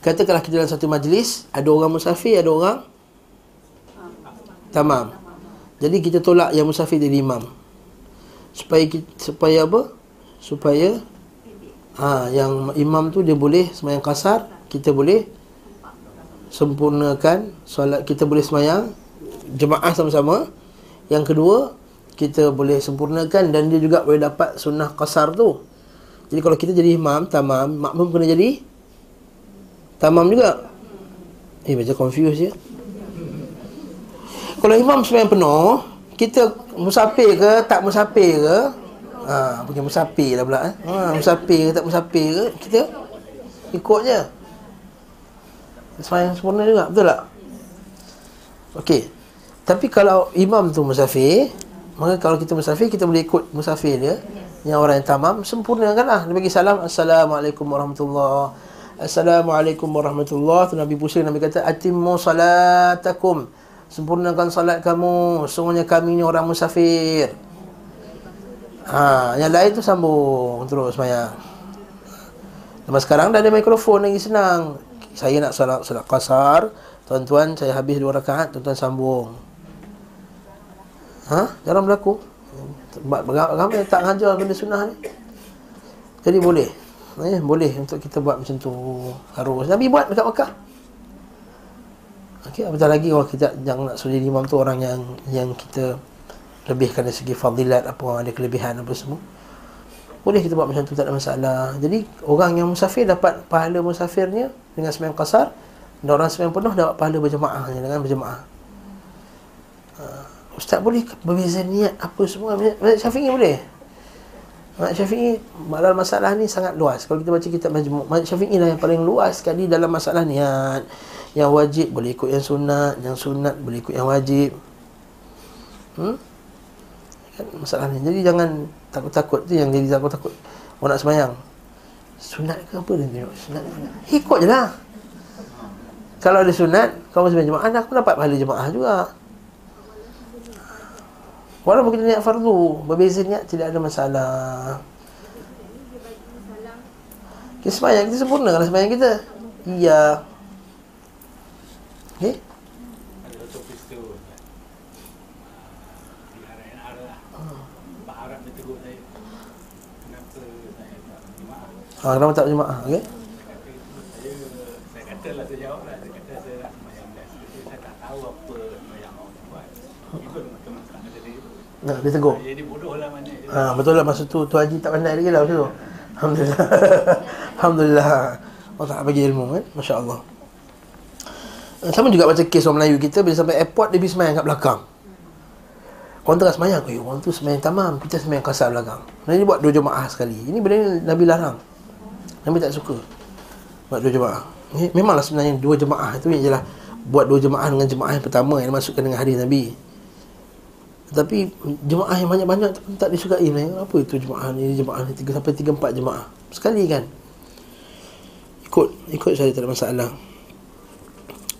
A: Katakanlah kita dalam satu majlis Ada orang musafir Ada orang Tamam jadi kita tolak yang musafir jadi imam. Supaya kita, supaya apa? Supaya ha, yang imam tu dia boleh semayang kasar, kita boleh sempurnakan solat kita boleh semayang jemaah sama-sama. Yang kedua, kita boleh sempurnakan dan dia juga boleh dapat sunnah kasar tu. Jadi kalau kita jadi imam, tamam, makmum kena jadi tamam juga. Eh, macam confused je. Kalau imam sembahyang penuh Kita musafir ke Tak musafir ke ha, Bukan musafir lah pula eh. ha, Musafir ke tak musafir ke Kita Ikut je. Sembahyang sempurna juga Betul tak? Okey. Tapi kalau imam tu musafir Maka kalau kita musafir Kita boleh ikut musafir dia Yang orang yang tamam Sempurnakan lah. Dia bagi salam Assalamualaikum warahmatullahi Assalamualaikum warahmatullahi Tu Nabi pusing Nabi kata Atimmu salatakum sempurnakan salat kamu. Semuanya kami ni orang musafir. Ha yang lain tu sambung terus maya. Lepas sekarang dah ada mikrofon lagi senang. Saya nak salat salat kasar tuan-tuan saya habis dua rakaat tuan-tuan sambung. Ha? Jarang berlaku. Ramai tak ngajar benda sunnah ni. Jadi boleh. Eh, boleh untuk kita buat macam tu. Harus. Nabi buat dekat Mekah Okey, apatah lagi kalau kita jangan nak suruh imam tu orang yang yang kita lebihkan dari segi fadilat apa orang ada kelebihan apa semua. Boleh kita buat macam tu tak ada masalah. Jadi orang yang musafir dapat pahala musafirnya dengan sembahyang qasar dan orang sembahyang penuh dapat pahala berjemaahnya dengan berjemaah. Uh, ustaz boleh berbeza niat apa semua Mazhab Syafi'i boleh. Mazhab Syafi'i dalam masalah ni sangat luas. Kalau kita baca kitab Mazhab Syafi'i lah yang paling luas sekali dalam masalah niat yang wajib boleh ikut yang sunat yang sunat boleh ikut yang wajib. Hmm? kan? Masalahnya. Jadi jangan takut-takut. Tu yang jadi takut-takut. Orang nak semayang sunat ke apa dia tengok? Sunat ikut je lah. Kalau ada sunat kau masih jemaah aku dapat pahala jemaah juga. Walaupun kita niat fardu Berbeza niat tidak ada masalah. Kita semayang kita sempurna kalau semayang kita. Iya Okay
B: Ada satu peristiwa Di RNR lah. Pak Arab dia tegur saya. Kenapa saya tak jemaah
A: ha, Kenapa tak berjemaah? Okay
B: Saya saya kata lah saya jawab lah. Saya kata saya nak semayang Jadi saya tak tahu apa yang orang buat. Even dia.
A: Nah, dia tegur?
B: Jadi bodoh lah mana
A: ha, Betul lah. Masa tu Tu Haji tak pandai lagi lah masa tu. [laughs] Alhamdulillah. Alhamdulillah. Allah tak bagi ilmu kan Masya Allah Sama juga macam kes orang Melayu kita Bila sampai airport Dia pergi semayang kat belakang Orang tengah semayang Eh orang tu semayang tamam Kita semayang kasar belakang Nabi buat dua jemaah sekali Ini benda Nabi larang Nabi tak suka Buat dua jemaah eh, Memanglah sebenarnya dua jemaah tu yang jelas Buat dua jemaah dengan jemaah yang pertama Yang dimasukkan dengan hari Nabi tapi jemaah yang banyak-banyak pun tak disukai. Apa itu jemaah ni, jemaah ni 3 sampai 3 4 jemaah. Sekali kan. Ikut ikut saya tak ada masalah.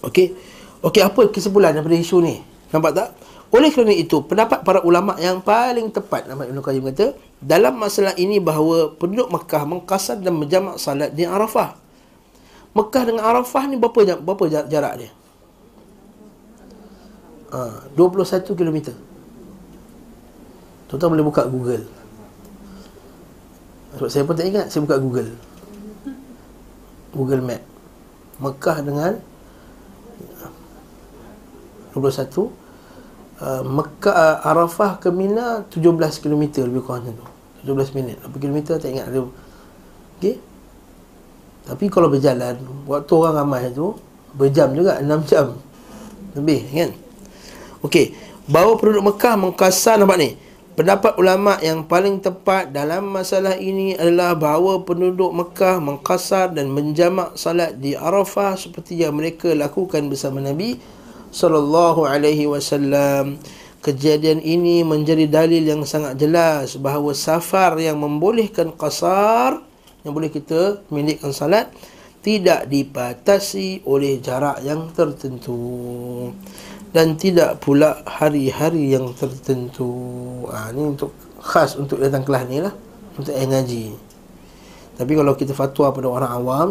A: Okey. Okey, apa kesimpulan daripada isu ni? Nampak tak? Oleh kerana itu, pendapat para ulama yang paling tepat nama Ibn Qayyim kata, dalam masalah ini bahawa penduduk Mekah mengkasar dan menjamak salat di Arafah. Mekah dengan Arafah ni berapa berapa jarak dia? Ha, 21 kilometer. Tuan-tuan boleh buka Google Sebab saya pun tak ingat Saya buka Google Google Map Mekah dengan 21 uh, Mekah uh, Arafah ke Mina 17 km lebih kurang macam tu. 17 minit. Berapa kilometer tak ingat ada Okay Tapi kalau berjalan Waktu orang ramai tu Berjam juga 6 jam. Lebih kan? Okey. Bahawa penduduk Mekah mengkasar nampak ni. Pendapat ulama yang paling tepat dalam masalah ini adalah bahawa penduduk Mekah mengkasar dan menjamak salat di Arafah seperti yang mereka lakukan bersama Nabi sallallahu alaihi wasallam. Kejadian ini menjadi dalil yang sangat jelas bahawa safar yang membolehkan qasar yang boleh kita milikkan salat tidak dibatasi oleh jarak yang tertentu dan tidak pula hari-hari yang tertentu. Ha, ni untuk khas untuk datang kelas ni lah. Untuk yang ngaji. Tapi kalau kita fatwa pada orang awam,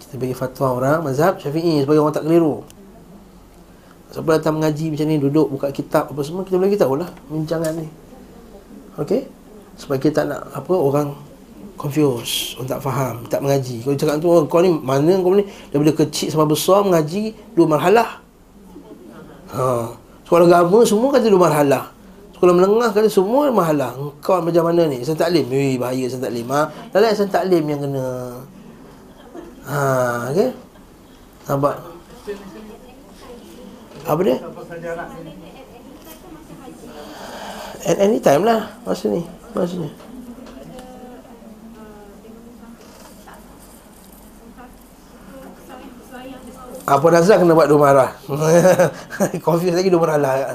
A: kita bagi fatwa orang mazhab syafi'i sebagai orang tak keliru. Siapa datang mengaji macam ni, duduk buka kitab apa semua, kita boleh kita lah bincangan ni. Okey? Sebab kita tak nak apa orang confuse, orang tak faham, tak mengaji. Kalau cakap tu, oh, kau ni mana kau ni daripada kecil sampai besar mengaji dua marhalah. Ha. Sekolah agama semua kata dua marhalah. Sekolah menengah kata semua marhalah. Engkau macam mana ni? Saya taklim. Weh, bahaya saya taklim. Ha? Tak saya taklim yang kena. Ha, okey. Nampak? Apa dia? At any time lah masa ni. Maksudnya. Apa Razak kena buat dua marah [laughs] Confuse lagi dua marah lah [laughs]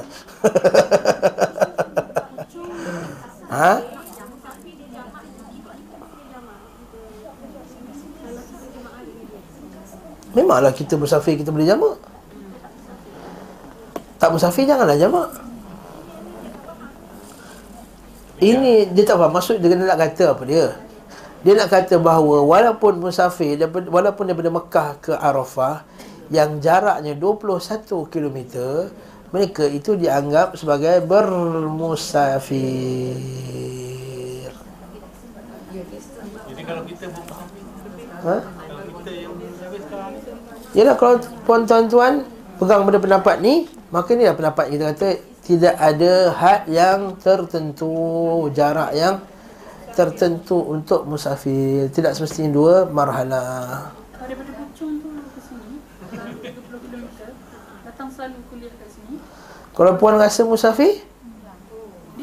A: Ha? Memanglah kita bersafir kita boleh jamak Bersafir janganlah jamak Ini dia tak faham Maksud dia nak kata apa dia Dia nak kata bahawa Walaupun musafir Walaupun daripada Mekah ke Arafah yang jaraknya 21 km mereka itu dianggap sebagai bermusafir.
B: Jadi kalau kita bermusafir
A: Ha? Yalah kalau tuan-tuan pegang pada pendapat ni, maka ni pendapat kita kata tidak ada had yang tertentu, jarak yang tertentu untuk musafir. Tidak semestinya dua marhalah.
C: Daripada Puchong tu ke sini, 30 km, datang selalu kuliah kat sini.
A: Kalau puan rasa musafir,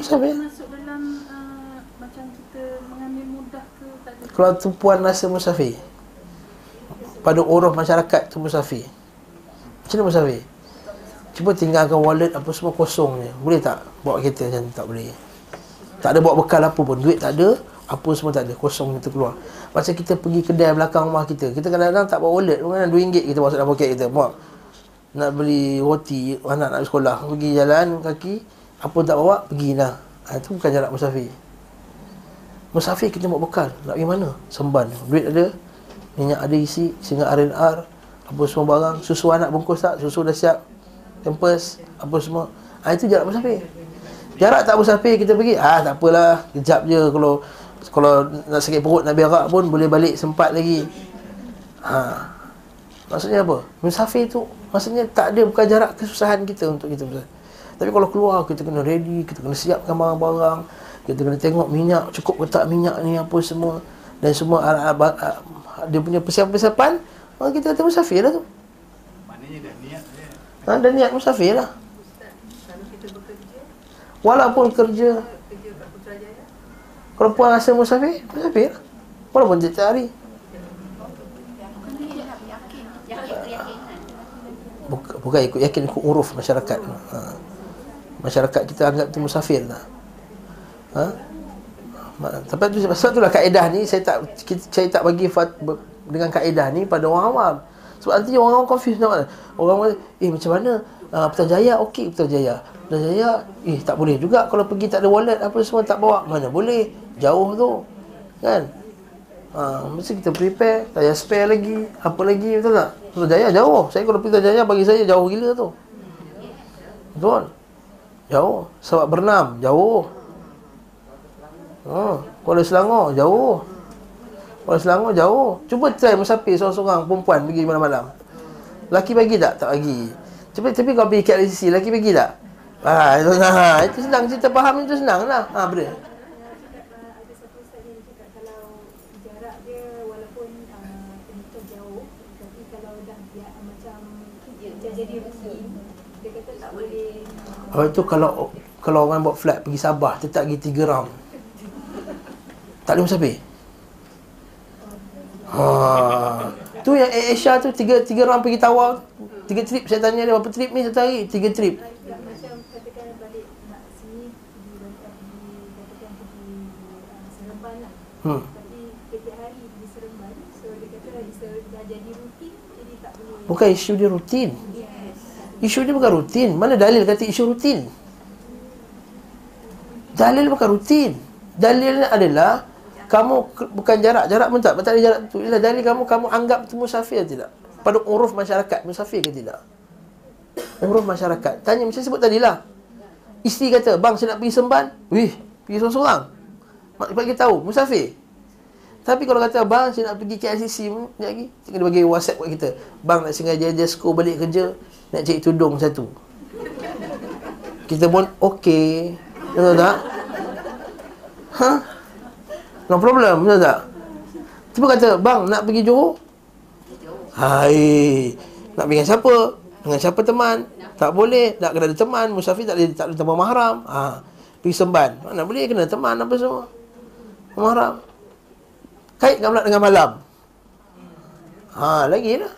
A: Musafir?
C: masuk dalam uh, macam kita mengambil mudah ke tak ada.
A: kalau tu puan rasa musafir pada uruf masyarakat tu musafir macam mana musafir cuba tinggalkan wallet apa semua kosong je. Boleh tak bawa kereta macam tu? Tak boleh. Tak ada bawa bekal apa pun. Duit tak ada apa semua tak ada. Kosong kita keluar macam kita pergi kedai belakang rumah kita kita kadang-kadang tak bawa wallet. Kan RM2 kita masuk dalam poket kita. Muak nak beli roti anak nak sekolah. Pergi jalan kaki Apa tak bawa, pergilah. Ha, Itu bukan jarak musafir. Musafir kita bawa bekal. Nak pergi mana? Semban. Duit ada Minyak ada isi Sehingga R&R Apa semua barang. Susu anak bungkus tak? Susu dah siap Pampers Apa semua. Ha, Itu jarak musafir Jarak tak musafir kita pergi Ah tak apalah Kejap je. Kalau Kalau nak sakit perut nak berak pun Boleh balik sempat lagi. Ha. Maksudnya apa? Musafir tu Maksudnya tak ada bukan jarak kesusahan kita untuk kita musafir Tapi kalau keluar kita kena ready Kita kena siapkan barang-barang Kita kena tengok minyak Cukup ke tak minyak ni apa semua. Dan semua ah, Dia punya persiapan-persiapan kita kata musafir lah tu
B: Maknanya dah niat dia.
A: Ha, Dan niat musafir lah Walaupun kerja Kalau puan rasa musafir Musafir lah Walaupun tiap hari Bukan, bukan ikut yakin ikut uruf masyarakat ha. Masyarakat kita anggap tu musafir tak ha? Tapi tu sebab itulah kaedah ni saya tak kita, saya tak bagi fat, dengan kaedah ni pada orang awam. Sebab nanti orang awam confuse nak mana. Orang awam eh macam mana? Uh, Putrajaya okey Putrajaya. Putrajaya eh tak boleh juga kalau pergi tak ada wallet apa semua tak bawa. Mana boleh? Jauh tu. Kan? Ha, mesti kita prepare, tak payah spare lagi. Apa lagi betul tak? Putrajaya jauh. Saya kalau pergi Putrajaya bagi saya jauh gila tu. Betul? Jauh. Sebab bernam jauh. Ha, Kuala Selangor jauh. Kuala Selangor jauh. Cuba try musafir seorang-seorang perempuan pergi malam-malam. Laki bagi tak? Tak bagi. Tapi tapi kau pergi KLCC, laki bagi tak? Ha, itu, ha, itu senang cerita faham itu senang lah. Ha,
D: yang cakap kalau jarak dia kalau dah dia macam dah jadi rutin dia kata tak boleh
A: Oh itu kalau kalau orang buat flight pergi Sabah tetap pergi 3 round. Tak ada musafir. Ha. Tu yang Asia tu tiga tiga round pergi tawar. Tiga trip saya tanya dia berapa trip ni satu hari? Tiga trip.
D: uh, lah
A: Hmm.
D: boleh
A: Bukan isu dia rutin. Isu dia bukan rutin. Mana dalil kata isu rutin? Dalil bukan rutin. Dalilnya adalah kamu bukan jarak, jarak pun tak, tak ada jarak tu. Ialah dalil kamu kamu anggap tu musafir tidak? Pada uruf masyarakat musafir ke tidak? Uruf masyarakat. Tanya macam sebut tadi lah. Isteri kata, "Bang, saya nak pergi Semban." Wih, pergi seorang-seorang. Mak bagi tahu, musafir. Tapi kalau kata bang saya nak pergi KLCC sekejap lagi Kita kena bagi WhatsApp kat kita Bang nak sengaja Jesco balik kerja Nak cari tudung satu Kita pun okey Betul tak? Ha? No problem, betul tak? Tiba kata, bang nak pergi Johor? Hai Nak pergi dengan siapa? Dengan siapa teman? Tak boleh, nak kena ada teman Musafir tak ada, tak ada teman mahram ha. Pergi semban Mana boleh kena teman apa semua Mahram Kaitkan pula dengan malam Ha, lagi lah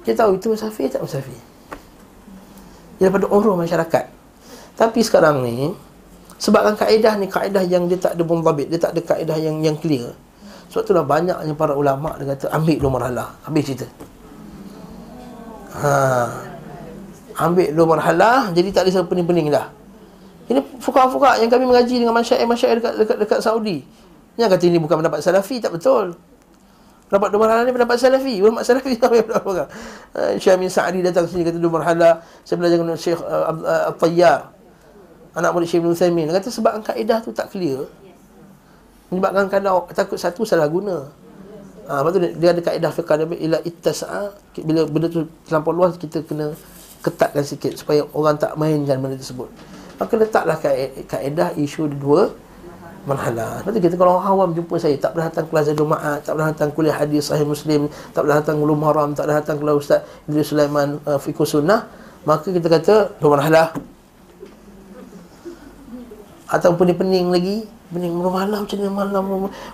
A: Kita tahu itu musafir tak musafir Ia daripada urus masyarakat Tapi sekarang ni Sebabkan kaedah ni kaedah yang dia tak ada bombabit Dia tak ada kaedah yang yang clear. Sebab itulah banyaknya para ulama' Dia kata ambil dua marhalah Habis cerita. Ha. Ambil dua marhalah Jadi tak ada siapa pening-pening dah. Ini fuka-fuka yang kami mengaji dengan masyarakat-masyarakat dekat, dekat, dekat Saudi. Yang kata ini bukan pendapat salafi Tak betul. Pendapat dua marhalah ni pendapat salafi. Ulama salafi tak payah pendapat uh, Syekh Amin Sa'adi datang sini kata dua marhalah Saya belajar dengan Syekh uh, uh, Al-Tayyar Anak murid Syekh Ibn Uthaymin Dia kata sebab kaedah tu tak clear Menyebabkan kadang takut satu salah guna ha, Lepas tu dia, dia ada kaedah fiqah dia Ila ittasa'a Bila benda tu terlampau luas Kita kena ketatkan sikit Supaya orang tak mainkan benda tersebut Maka letaklah kae- kaedah isu dua marhalah. Lepas tu kita kalau orang awam jumpa saya tak pernah datang kelas Zadul Ma'ad, tak pernah datang kuliah hadis sahih Muslim, tak pernah datang ulum haram, tak pernah datang kelas Ustaz Idris Sulaiman uh, Fiqh Sunnah, maka kita kata dua marhalah. Ataupun dia pening lagi. Pening malam macam mana malam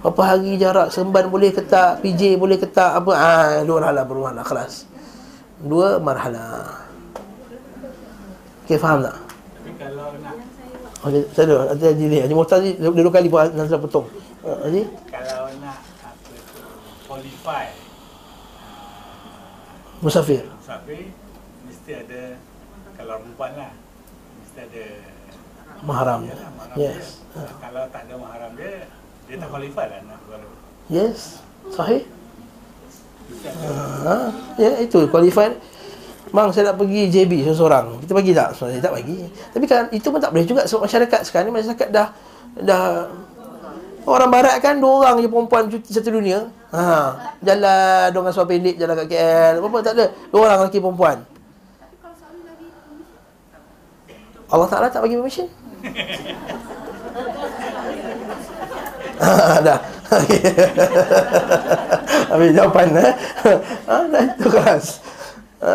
A: Berapa hari jarak Semban boleh ke tak PJ boleh ke tak Apa. Ah, Dua marhalah Bermarhalah kelas. Dua marhalah Okay faham tak?
B: Tapi kalau nak
A: ada Nanti Haji ni Muhtar ni Dia dua kali buat saya potong. Uh, Haji?
B: Kalau nak apa tu qualify
A: Musafir?
B: Musafir mesti ada kalau perempuan lah mesti ada
A: Mahram.
B: Mahram
A: Yes.
B: dia. Kalau tak ada mahram dia, dia tak qualify lah nak
A: Yes. Sahih. Ha, ya itu qualified. Mang saya nak pergi JB seorang. Kita bagi tak? So, saya tak bagi. Tapi kan itu pun tak boleh juga sebab masyarakat sekarang ni masyarakat dah dah orang barat kan dua orang je perempuan cuti satu dunia. Ha, jalan dengan suara pendek jalan kat KL. Apa tak ada. Dua orang lelaki perempuan. Allah Taala tak bagi permission. Ah, dah. [laughs] Habis jawapan eh. Ha, [laughs] dah itu kelas. Ha?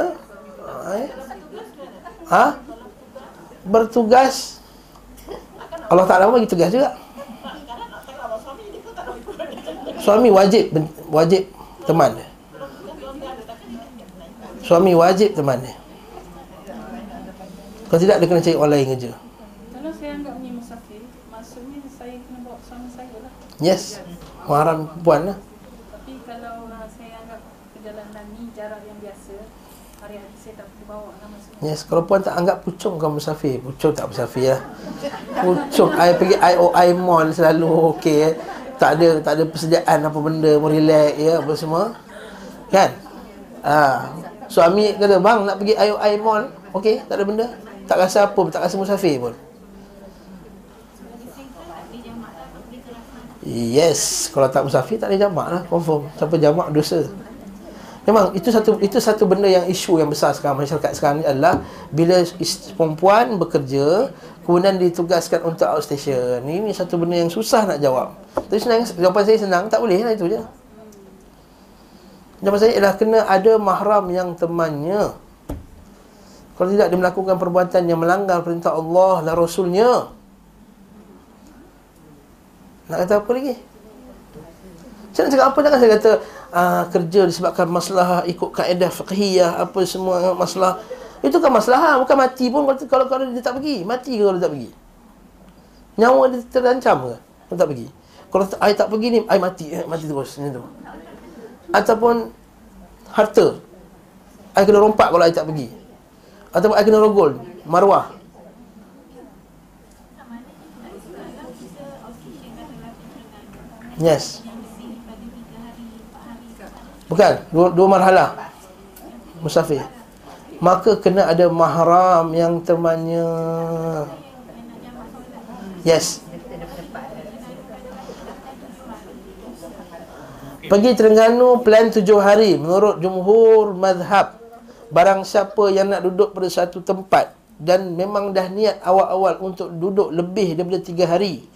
A: Ha? Bertugas Allah Taala bagi tugas juga. Suami wajib wajib teman. Suami wajib teman dia. Kalau tidak dia kena cari orang lain kerja.
C: Kalau saya anggap ni musafir, maksudnya saya kena bawa suami saya lah.
A: Yes. Mahram perempuan lah.
C: Tapi kalau uh, saya anggap perjalanan ni jarak yang biasa, hari-hari saya tak perlu bawa lah maksudnya.
A: Yes, kalau puan tak anggap pucung kau musafir. Pucung tak musafir lah. Pucung, I pergi IOI mall selalu okey. Eh. Tak ada tak ada persediaan apa benda, mau relax ya apa semua. Kan? Ha. Suami kata, "Bang, nak pergi IOI mall." Okey, tak ada benda. Tak rasa apa, tak rasa musafir pun. Yes, kalau tak musafir tak ada jamak lah, confirm. Siapa jamak dosa. Memang itu satu itu satu benda yang isu yang besar sekarang masyarakat sekarang ni adalah bila perempuan bekerja kemudian ditugaskan untuk outstation. Ini satu benda yang susah nak jawab. Tapi senang jawapan saya senang, tak boleh lah itu je. Jawapan saya ialah kena ada mahram yang temannya. Kalau tidak dia melakukan perbuatan yang melanggar perintah Allah dan Rasulnya. Nak kata apa lagi? Saya nak cakap apa jangan saya kata uh, kerja disebabkan masalah ikut kaedah fiqhiyah apa semua masalah. Itu kan masalah bukan mati pun. Kalau kalau, kalau dia tak pergi mati ke kalau dia tak pergi? Nyawa dia terancam ke? Kalau tak pergi. Kalau ai tak pergi ni ai mati eh, mati terus tu. Ataupun harta. Ai kena rompak kalau ai tak pergi ataupun ai kena rogol marwah Yes. Bukan, dua, dua marhalah. Musafir. Maka kena ada mahram yang temannya. Yes. Pergi Terengganu plan tujuh hari Menurut jumhur madhab Barang siapa yang nak duduk pada satu tempat Dan memang dah niat awal-awal untuk duduk lebih daripada tiga hari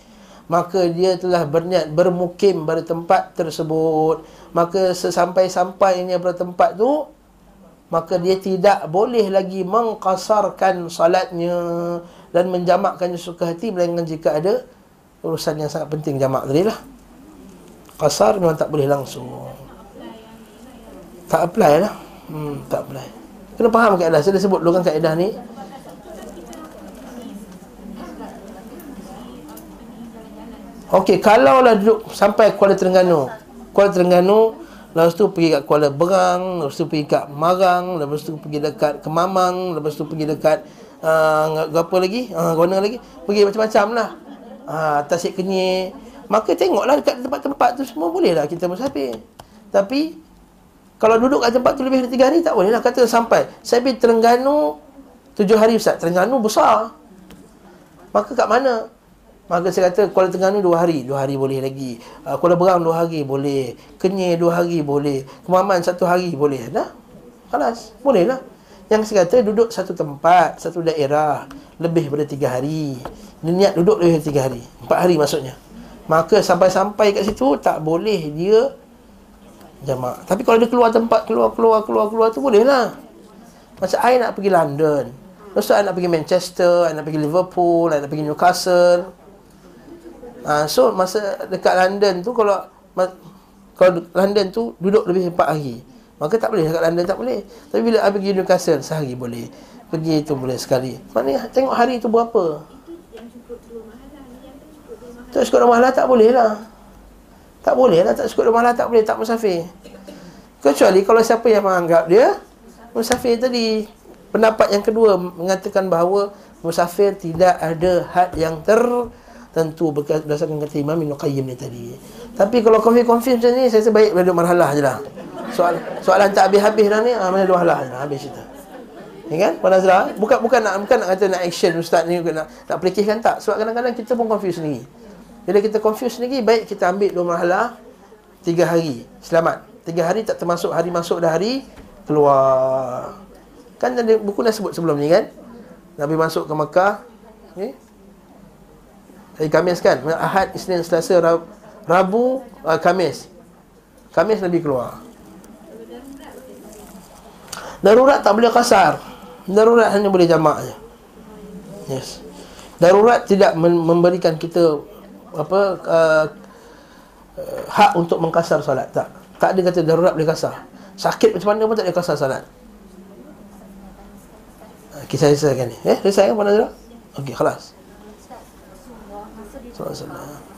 A: Maka dia telah berniat bermukim pada tempat tersebut. Maka sesampai-sampainya pada tempat tu Maka dia tidak boleh lagi mengkasarkan salatnya Dan menjamakkannya suka hati Melainkan jika ada urusan yang sangat penting. Jamak tadi lah Kasar memang tak boleh langsung. Tak apply lah. Hmm, Tak apply Kena faham kaedah. Saya dah sebut dulu kan kaedah ni. Okey, kalau lah duduk sampai Kuala Terengganu. Kuala Terengganu Lepas tu pergi kat Kuala Berang Lepas tu pergi kat Marang Lepas tu pergi dekat Kemamang Lepas tu pergi dekat uh, Apa lagi? Uh, Gona lagi? Pergi macam-macam lah. Uh, Tasik Kenyir. Maka tengoklah dekat tempat-tempat tu semua Bolehlah kita musafir Tapi Kalau duduk kat tempat tu lebih dari 3 hari Tak boleh lah Kata sampai Saya pergi Terengganu 7 hari Ustaz. Terengganu besar. Maka kat mana? Maka saya kata Kuala Terengganu dua hari. Dua hari boleh lagi. Uh, Kuala Berang dua hari boleh. Kenyir dua hari boleh. Kemaman satu hari boleh. Dah Kalas Boleh lah Yang saya kata duduk satu tempat Satu daerah Lebih daripada tiga hari. Dia niat duduk lebih daripada tiga hari. Empat hari maksudnya. Maka sampai-sampai kat situ Tak boleh dia Jamak Tapi kalau dia keluar tempat Keluar, keluar, keluar, keluar tu boleh lah Macam saya nak pergi London Lepas tu saya nak pergi Manchester I nak pergi Liverpool I nak pergi Newcastle Ha, so masa dekat London tu kalau kalau London tu duduk lebih 4 hari. Maka tak boleh dekat London tak boleh. Tapi bila I pergi Newcastle sehari boleh. Pergi tu boleh sekali. Maknanya tengok hari tu berapa. Tak cukup rumah lah tak boleh lah. Tak boleh lah tak cukup rumah lah tak boleh tak musafir. Kecuali kalau siapa yang menganggap dia musafir tadi. Pendapat yang kedua mengatakan bahawa musafir tidak ada had yang tertentu berdasarkan kata Imam Ibn Qayyim ni tadi. Tapi kalau confuse-confuse macam ni, saya rasa baik duduk marhalah je lah. Soal, soalan tak habis-habis dah ni, ah, mana dua halah lah, habis cerita. Ya kan? Puan Nazrah, bukan bukan nak bukan nak kata nak action ustaz ni nak nak pelikihkan tak. Sebab kadang-kadang kita pun confuse sendiri. Bila kita confuse sendiri, baik kita ambil dua marhalah tiga hari. Selamat. Tiga hari tak termasuk hari masuk dah hari keluar. Kan ada buku dah sebut sebelum ni kan? Nabi masuk ke Mekah. Okay? Hari Khamis kan? Ahad, Isnin, Selasa, Rabu, uh, Khamis. Khamis Nabi keluar. Darurat tak boleh kasar. Darurat hanya boleh jamak je. Yes. Darurat tidak memberikan kita apa uh, hak untuk mengkasar solat tak. Tak ada kata darurat boleh kasar. Sakit macam mana pun tak boleh kasar solat. Uh, kisah selesaikan ni. Eh, selesai kan Puan Nazira? Okey, kelas. Alaihi wasallam.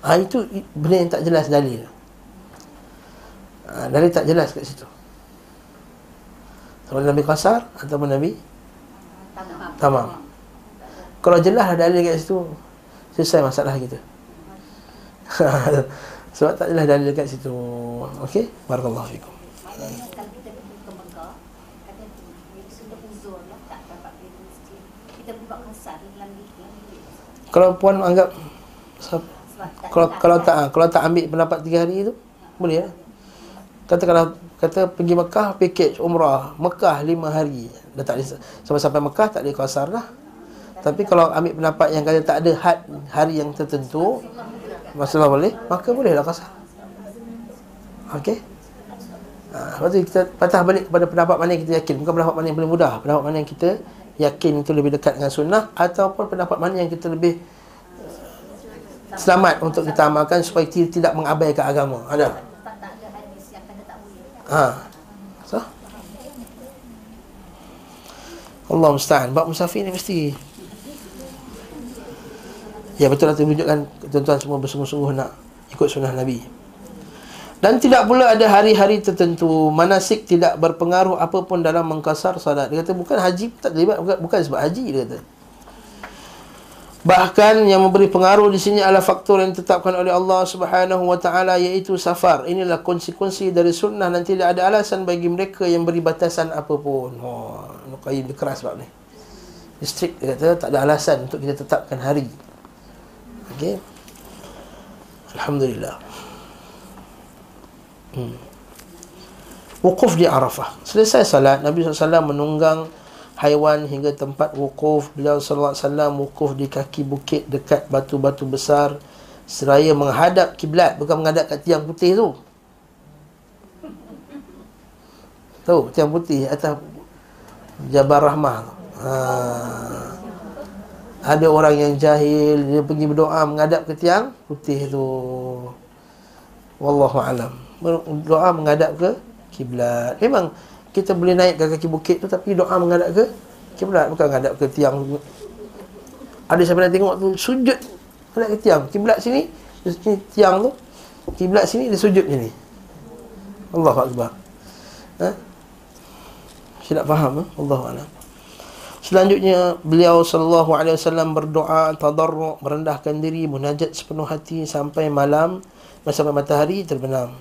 A: Ha, itu benda yang tak jelas dalil. Ha, dalil tak jelas kat situ. Sama Nabi kasar ataupun Nabi tamam. Kalau jelas dalil kat situ, selesai masalah kita. [laughs] Sebab tak jelas dalil kat situ. Okey? Barakallahu fikum. Kalau puan anggap kalau kalau tak ah, kalau tak ambil pendapat tiga hari tu boleh lah. Kalau kata pergi Mekah package umrah Mekah lima hari dah tak sampai sampai Mekah tak ada kasar lah. Tapi kalau ambil pendapat yang kata tak ada had hari yang tertentu masalah boleh maka bolehlah kasar. Okey. Ha, lepas tu kita patah balik kepada pendapat mana yang kita yakin Bukan pendapat mana yang paling mudah Pendapat mana yang kita yakin itu lebih dekat dengan sunnah Ataupun pendapat mana yang kita lebih selamat untuk kita amalkan supaya kita tidak mengabaikan agama. Ada? Ha. So? Allah musta'an. Bab musafir ni mesti Ya betul lah tunjukkan tuan-tuan semua bersungguh-sungguh nak ikut sunnah Nabi. Dan tidak pula ada hari-hari tertentu manasik tidak berpengaruh apapun dalam mengkasar salat. Dia kata bukan haji tak terlibat bukan, bukan sebab haji dia kata. Bahkan yang memberi pengaruh di sini adalah faktor yang ditetapkan oleh Allah Subhanahu wa taala iaitu safar. Inilah konsekuensi dari sunnah dan tidak ada alasan bagi mereka yang beri batasan apapun. Oh, Nuqayyim dia keras sebab ni. Strict dia kata tak ada alasan untuk kita tetapkan hari. Okey. Alhamdulillah. Hmm. Wukuf di Arafah. Selesai salat Nabi SAW menunggang haiwan hingga tempat wukuf. Beliau sallallahu alaihi wasallam wukuf di kaki bukit dekat batu-batu besar seraya menghadap kiblat bukan menghadap kat tiang putih tu. Tu tiang putih atas Jabal Rahmah ha. ada orang yang jahil dia pergi berdoa menghadap ke tiang putih tu. Wallahu alam. Berdoa menghadap ke kiblat. Memang kita boleh naik ke kaki bukit tu tapi doa menghadap ke kiblat bukan menghadap ke tiang. Ada siapa nak tengok tu sujud. Menghadap ke tiang. Kiblat sini sini tiang tu. Kiblat sini dia sujud sini Allah akbar. Ha? Silap faham ha? Allah a'lam Selanjutnya beliau sallallahu alaihi wasallam berdoa tadarru merendahkan diri munajat sepenuh hati sampai malam sampai matahari terbenam.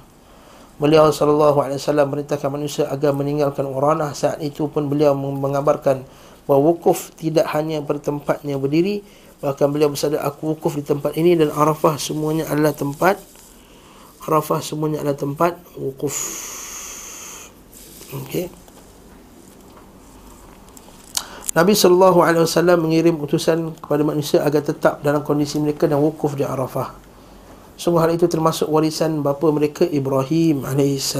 A: Beliau sallallahu alaihi wasallam merintahkan manusia agar meninggalkan uranah saat itu pun beliau mengabarkan bahawa wukuf tidak hanya bertempatnya berdiri bahkan beliau bersabda aku wukuf di tempat ini dan Arafah semuanya adalah tempat Arafah semuanya adalah tempat wukuf. Okey. Nabi sallallahu alaihi wasallam mengirim utusan kepada manusia agar tetap dalam kondisi mereka dan wukuf di Arafah. Sungguh hal itu termasuk warisan bapa mereka Ibrahim AS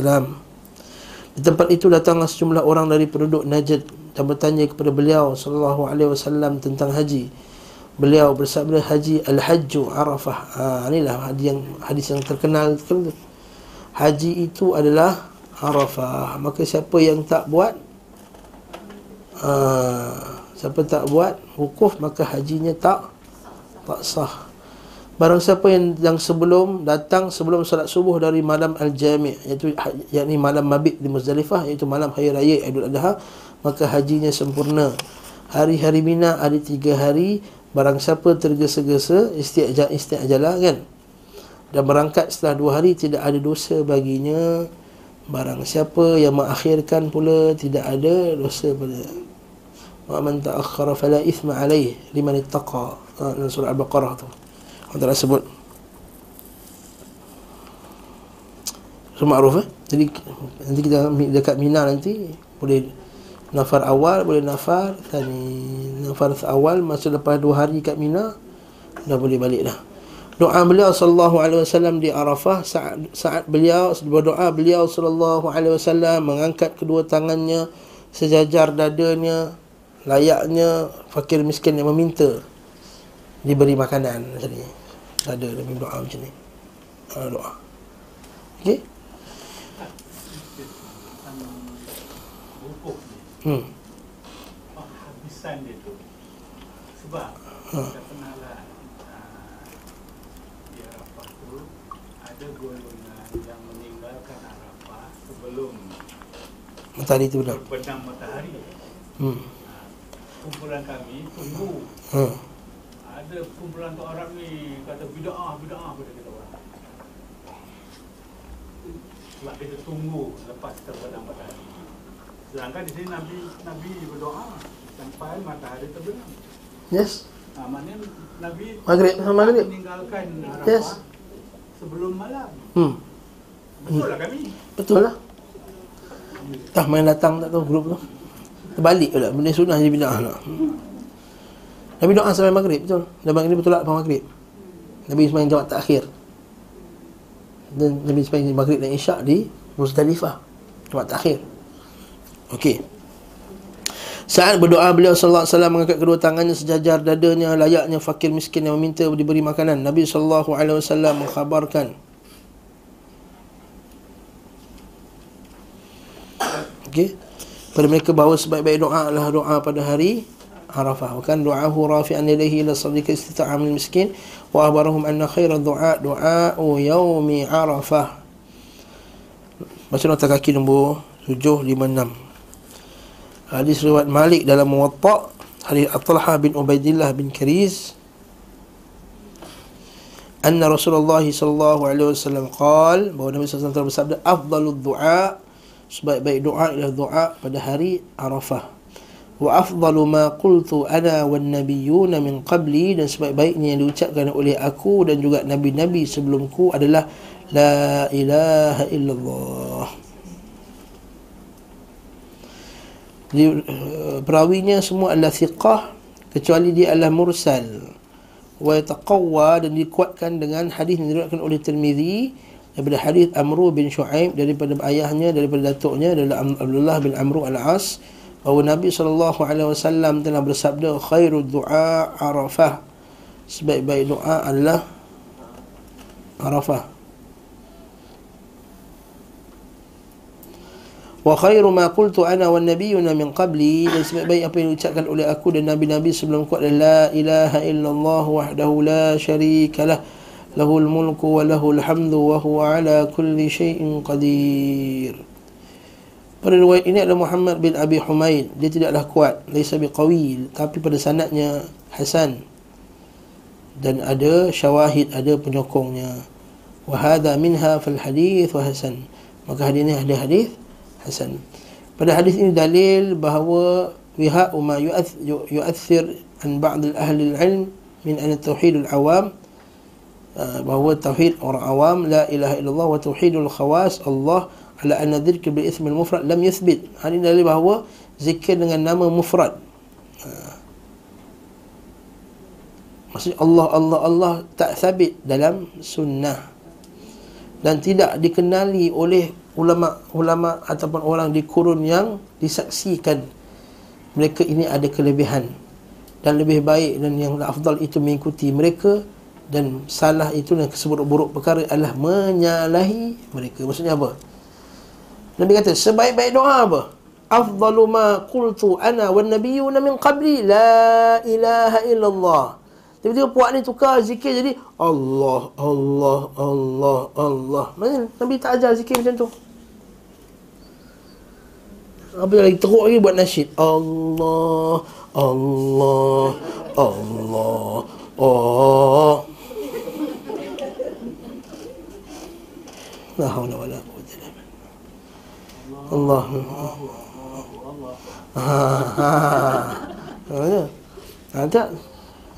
A: Di tempat itu datanglah sejumlah orang dari penduduk Najd Dan bertanya kepada beliau Sallallahu alaihi wasallam tentang haji. Beliau bersabda haji Al-Hajju Arafah. Ha, Inilah hadis yang, hadis yang terkenal Haji itu adalah Arafah. Maka siapa yang tak buat ha, Siapa tak buat Wukuf maka hajinya tak Tak sah Barang siapa yang, yang sebelum datang sebelum salat subuh dari malam al-jami' iaitu yakni malam mabit di Muzdalifah iaitu malam hari raya Idul Adha maka hajinya sempurna. Hari-hari Mina ada tiga hari barang siapa tergesa-gesa isti'jal isti'jalah kan? Dan berangkat setelah dua hari tidak ada dosa baginya. Barang siapa yang mengakhirkan pula tidak ada dosa pada wa man ta'akhkhara fala ithma alayhi liman ittaqa. Ha, surah al-baqarah tu Allah Ta'ala sebut So ma'ruf eh? Jadi nanti kita dekat Mina nanti Boleh Nafar awal Boleh nafar tani Nafar awal Masa lepas dua hari kat Mina Dah boleh balik dah. Doa beliau sallallahu alaihi wasallam di Arafah saat saat beliau berdoa beliau sallallahu alaihi wasallam mengangkat kedua tangannya sejajar dadanya layaknya fakir miskin yang meminta diberi makanan macam ni ada dalam doa macam ni. Ha, doa. Okey? Hmm.
B: Habisan dia tu Sebab
A: Ha.
B: Kita pernah lah ah, Di Arafah tu Ada golongan yang meninggalkan Arafah Sebelum
A: matahari tu benar.
B: Berbenam matahari.
A: Hmm.
B: Kumpulan kami tunggu
A: hmm
B: Ada kumpulan tu Arab ni Kata bida'ah, bida'ah pada kita orang Sebab kita tunggu lepas terbenam matahari Sedangkan di sini Nabi Nabi berdoa sampai matahari terbenam.
A: yes
B: Ha, maknanya Nabi
A: Maghrib, ha, maghrib.
B: meninggalkan Arafah
A: Yes.
B: sebelum malam.
A: hmm
B: Betul lah kami.
A: betul lah Tah main datang tak tahu grup tu Terbalik pula Benda sunnah jadi bid'ah nak Nabi doa sampai maghrib betul? Dan maghrib betul lepas maghrib. Nabi sembahyang jawab takhir Dan Nabi sembahyang maghrib dan isyak di Muzdalifah. Jawab takhir Okey. Saat berdoa beliau sallallahu alaihi wasallam mengangkat kedua tangannya sejajar dadanya layaknya fakir miskin yang meminta diberi makanan. Nabi sallallahu alaihi wasallam mengkhabarkan. Okey. Pada mereka bahawa sebaik-baik doa adalah doa pada hari Arafah. Bukan doahu rafi'an ilaihi ila sadika istita'amil miskin wa abarahum anna khaira du'a du'a'u yaumi Arafah. Baca nota kaki nombor 756. Hadis riwayat Malik dalam Muwatta hadis At-Talha bin Ubaidillah bin Kariz anna Rasulullah sallallahu alaihi wasallam qal bahawa Nabi sallallahu alaihi wasallam bersabda afdalud du'a sebaik-baik doa adalah doa pada hari Arafah wa afdalu ma qultu ana wan nabiyyuna min qabli dan sebaik-baiknya yang diucapkan oleh aku dan juga nabi-nabi sebelumku adalah la ilaha illallah. Jadi, uh, perawinya semua adalah thiqah kecuali dia adalah mursal. Wa yataqawwa dan dikuatkan dengan hadis yang diriwayatkan oleh Tirmizi daripada hadis Amru bin Shu'aib daripada ayahnya daripada datuknya adalah Abdullah bin Amru al-As bahawa Nabi sallallahu alaihi wasallam telah bersabda khairu du'a Arafah. Sebaik-baik doa adalah Arafah. Wa khairu ma qultu ana wan nabiyyuna min qabli. Dan sebaik-baik apa yang diucapkan oleh aku dan nabi-nabi sebelumku adalah la ilaha illallah wahdahu la syarika lah. Lahul mulku wa lahul hamdu wa huwa ala kulli syai'in qadir. Pada riwayat ini adalah Muhammad bin Abi Humaid. Dia tidaklah kuat, laisa biqawi, tapi pada sanadnya hasan. Dan ada syawahid, ada penyokongnya. Wa hadha minha fil hadith wa hasan. Maka hadis ini ada hadis hasan. Pada hadis ini dalil bahawa wiha ma yu'ath- yu- yu'athir an ba'd ahli al-ilm min an tauhid al-awam uh, bahawa tauhid orang awam la ilaha illallah wa tauhidul khawas Allah ala anna dzikr bil ism al mufrad lam yuthbit. Hadis dalil bahawa zikir dengan nama mufrad. Uh, Maksudnya Allah Allah Allah tak sabit dalam sunnah. Dan tidak dikenali oleh ulama-ulama ataupun orang di kurun yang disaksikan mereka ini ada kelebihan. Dan lebih baik dan yang afdal itu mengikuti mereka dan salah itu dan keseburuk-buruk perkara adalah menyalahi mereka. Maksudnya apa Nabi kata sebaik-baik doa apa afdalu ma qultu ana wan nabiyyuna min qabli la ilaha illallah Tiba-tiba puak ni tukar zikir jadi Allah, Allah, Allah, Allah. Mana Nabi tak ajar zikir macam tu. Apa lagi teruk lagi buat nasyid. Allah, Allah, Allah, quwwata illa billah. Allah. Ha, ha. Ha, ha.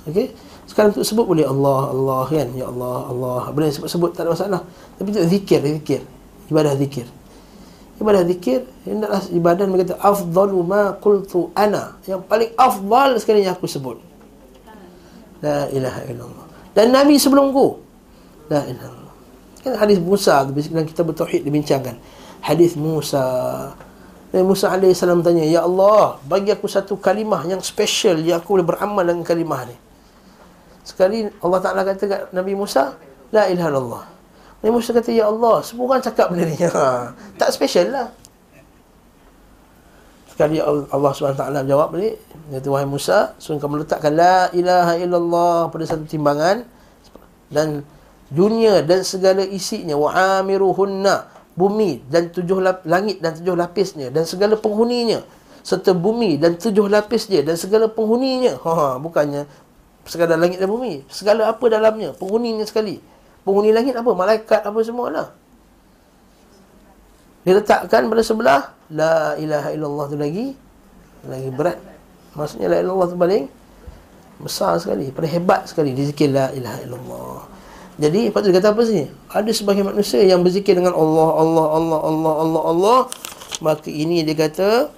A: Okey. Sekarang untuk sebut boleh Allah, Allah kan. Ya Allah, Allah. Boleh sebut-sebut tak ada masalah. Tapi itu zikir, zikir. Ibadah zikir. Ibadah zikir, hendaklah ibadah berkata afdalu ma qultu ana. Yang paling afdal sekali yang aku sebut. La ilaha illallah. Dan Nabi sebelumku. La ilaha illallah. Kan hadis Musa tu dalam kita bertauhid dibincangkan. Hadis Musa. Nabi Musa AS tanya, Ya Allah, bagi aku satu kalimah yang special yang aku boleh beramal dengan kalimah ni. Sekali Allah Ta'ala kata kat Nabi Musa, La ilaha illallah. Nabi Musa kata, Ya Allah, semua orang cakap benda ni. [laughs] Ha, tak special lah. Sekali Allah SWT jawab balik, Dia kata, Wahai Musa, so kamu letakkan La ilaha illallah pada satu timbangan dan dunia dan segala isinya wa amiruhunna bumi dan tujuh lap, langit dan tujuh lapisnya dan segala penghuninya. Serta bumi dan tujuh lapisnya dan segala penghuninya. Ha, ha bukannya sekadar langit dan bumi. Segala apa dalamnya. Penghuninya sekali. Penghuni langit apa? Malaikat apa semualah. Diletakkan pada sebelah. La ilaha illallah tu lagi. Lagi berat. Maksudnya la ilaha illallah tu paling besar sekali. Paling hebat sekali dizikir la ilaha illallah jadi tu dia kata apa sini? Ada sebagian manusia yang berzikir dengan Allah, Allah, Allah, Allah, Allah, Allah. Maka ini dia kata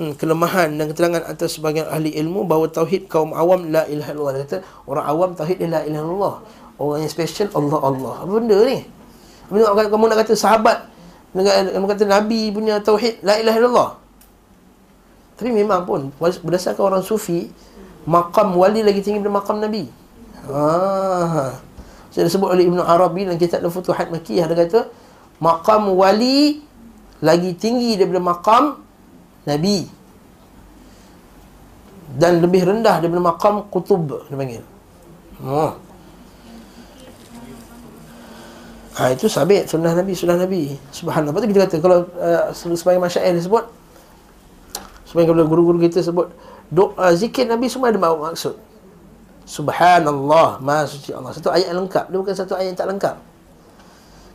A: hmm, kelemahan dan keterangan atas sebagian ahli ilmu bahawa tauhid kaum awam la ilaha illallah. Dia kata orang awam tauhid la ilaha illallah. Orang yang special Allah Allah. Apa benda ni? Bila kamu nak kata sahabat dengan kamu kata nabi punya tauhid la ilaha illallah. Tapi memang pun berdasarkan orang sufi makam wali lagi tinggi daripada makam nabi. Ah. Saya sebut oleh Ibn Arabi dalam kitab Al-Futuhat Makiyah dia kata maqam wali lagi tinggi daripada maqam nabi dan lebih rendah daripada maqam kutub dia panggil. Oh. Ha, itu sabit sunnah Nabi sunnah Nabi. Subhanallah. Lepas kita kata kalau uh, sebagai masyair disebut sebagai guru-guru kita sebut doa zikir Nabi semua ada maksud. Subhanallah, Maha suci Allah. Satu ayat yang lengkap. Dia bukan satu ayat yang tak lengkap.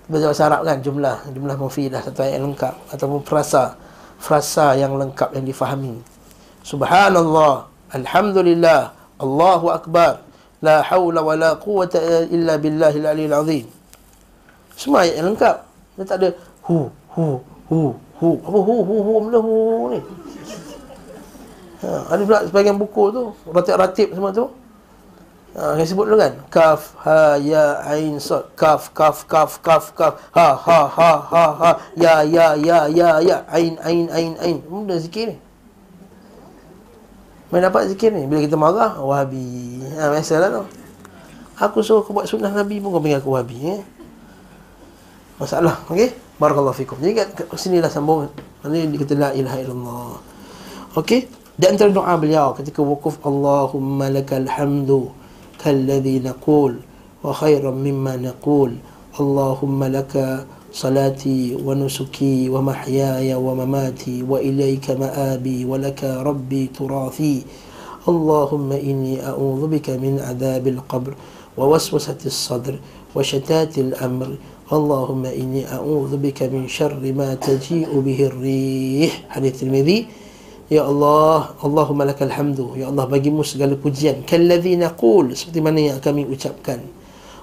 A: Bahasa Arab kan jumlah, jumlah mufidah satu ayat yang lengkap ataupun frasa, frasa yang lengkap yang difahami. Subhanallah, alhamdulillah, Allahu akbar. La haula wa la quwata illa billahil aliyil azim. Semua ayat yang lengkap. Dia tak ada hu hu hu hu apa hu hu hu hu, hu ni. Ha, ada pula sebagian buku tu, ratib-ratib semua tu. Ha, saya sebut dulu kan. Kaf, ha, ya, ain, sod. Kaf, kaf, kaf, kaf, kaf. Ha, ha, ha, ha, ha. Ya, ya, ya, ya, ya. Ain, ain, ain, ain. Benda zikir ni. Mana dapat zikir ni? Bila kita marah, wahabi. Ha, Biasalah tu. Aku suruh kau buat sunnah Nabi pun kau panggil aku wahabi eh? Masalah, okey? Barakallahu fikum. Jadi kat, kat sini dah sambung. Mana dia kata la ilaha illallah. Okey? Dan antara doa beliau ketika wukuf Allahumma lakal hamdu كالذي نقول وخيرا مما نقول. اللهم لك صلاتي ونسكي ومحياي ومماتي وإليك مآبي ولك ربي تراثي. اللهم إني أعوذ بك من عذاب القبر ووسوسة الصدر وشتات الأمر. اللهم إني أعوذ بك من شر ما تجيء به الريح. حديث الترمذي. Ya Allah, Allahumma lakal hamdu. Ya Allah, bagimu segala pujian. Kalladhi naqul, seperti mana yang kami ucapkan.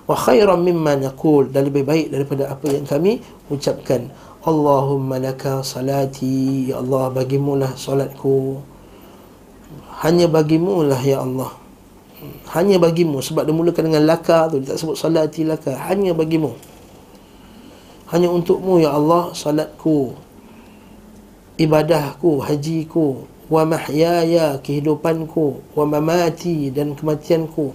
A: Wa khairan mimma naqul, dan lebih baik daripada apa yang kami ucapkan. Allahumma laka salati. Ya Allah, bagimu lah salatku. Hanya bagimu lah, Ya Allah. Hanya bagimu. Sebab dia mulakan dengan laka tu. Dia tak sebut salati laka. Hanya bagimu. Hanya untukmu, Ya Allah, salatku ibadahku, hajiku, wa mahyaya, kehidupanku, wa mamati dan kematianku,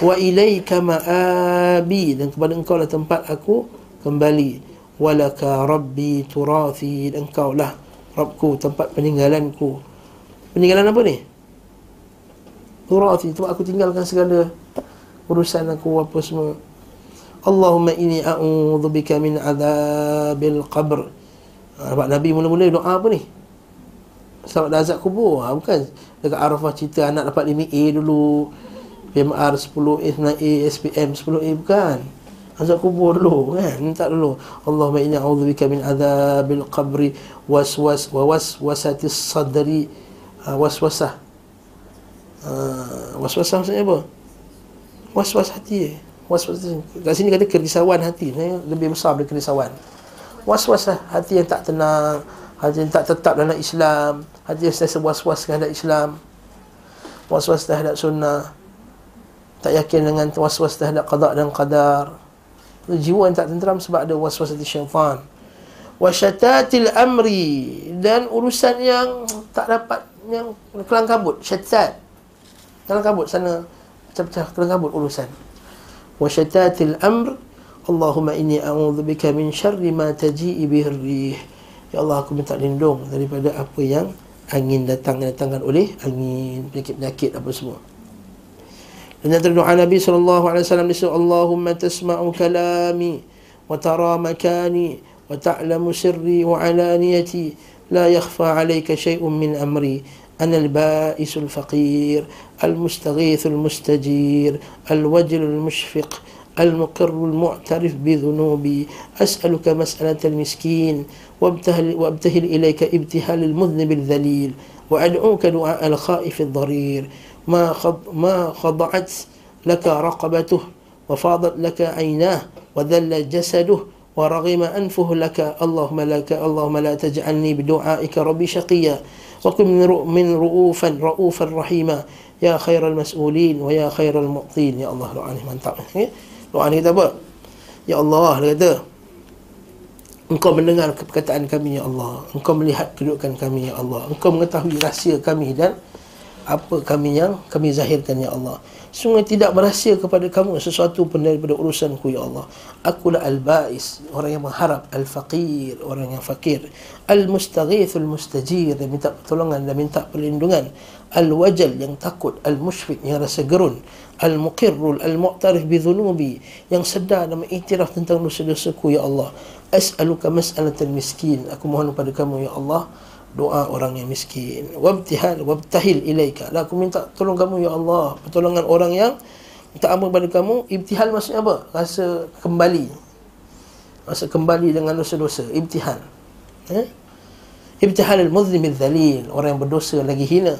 A: wa ilaika ma'abi dan kepada engkau lah tempat aku kembali. Walaka rabbi turathi dan engkau lah Rabbku tempat peninggalanku. Peninggalan apa ni? turati sebab aku tinggalkan segala urusan aku apa semua Allahumma inni a'udzu bika min adzabil qabr ha, nampak Nabi mula-mula doa apa ni? Selamat azab kubur. Ha, Bukan. Dekat Arafah cerita anak dapat 5A dulu. PMR 10A, 9A, SPM 10A Bukan. Azab kubur dulu kan? Minta dulu. Allahumma inna a'udzubika min azabil qabri waswas wa waswasatis sadri. Uh, waswasah. Uh, waswasah maksudnya apa? Waswas hati. Waswas kat sini kata kerisauan hati. Lebih besar dari kerisauan waswasah hati yang tak tenang hati yang tak tetap dalam Islam hati yang sentiasa was-was terhadap Islam. Was-was terhadap sunnah. Tak yakin dengan was-was terhadap qada dan qadar. Jiwa yang tak tenteram sebab ada was-was dari syaitan. Wasyatatil amri. Dan urusan yang tak dapat yang kelang kabut. Syatat. Kelang kabut sana. Pecah-pecah kelang kabut urusan. Wasyatatil amr Allahumma inni a'udzubika min syarri ma taji'i bihi rih ya Allah aku minta lindung daripada apa yang angin datang datangkan oleh angin penyakit-penyakit apa semua dan yang doa Nabi SAW disebut Allahumma tasma'u kalami wa tara makani wa ta'lamu sirri wa alaniyati la yakhfa alayka shay'un min amri أنا البائس الفقير المستغيث المستجير الوجل المشفق المقر المعترف بذنوبي. أسألك مسألة المسكين وابتهل, وابتهل إليك ابتهال المذنب الذليل وأدعوك دعاء الخائف الضرير. ما خض ما خضعت لك رقبته وفاضت لك عيناه وذل جسده ورغم أنفه لك. اللهم لك اللهم لا تجعلني بدعائك ربي شقيا. وكن من رؤوفا رؤوفا رحيما. يا خير المسؤولين ويا خير المعطين. يا الله ni mantap doa ni kita apa ya Allah dia kata Engkau mendengar perkataan kami ya Allah. Engkau melihat kedudukan kami ya Allah. Engkau mengetahui rahsia kami dan apa kami yang kami zahirkan ya Allah. Sungguh tidak berahsia kepada kamu sesuatu pun daripada urusanku ya Allah. Akulah al-ba'is Orang yang mengharap Al-faqir Orang yang fakir Al-mustaghithul mustajir Yang minta pertolongan dan minta perlindungan. Al-wajal yang takut. Al-mushfiq yang rasa gerun Al-muqirrul Al-mu'tarif bidhunubi Yang sedar dan mengiktiraf tentang dosa-dosaku ya Allah. As'aluka mas'alatul miskin. Aku mohon kepada kamu ya Allah doa orang yang miskin. Wabtihal wabtahil ilaika. Lah aku minta tolong kamu ya Allah pertolongan orang yang minta amal kepada kamu. Ibtihal maksudnya apa? Rasa kembali. Rasa kembali dengan dosa-dosa. Ibtihal. Eh? Ibtihal al-muzlim al-dhalil orang yang berdosa lagi hina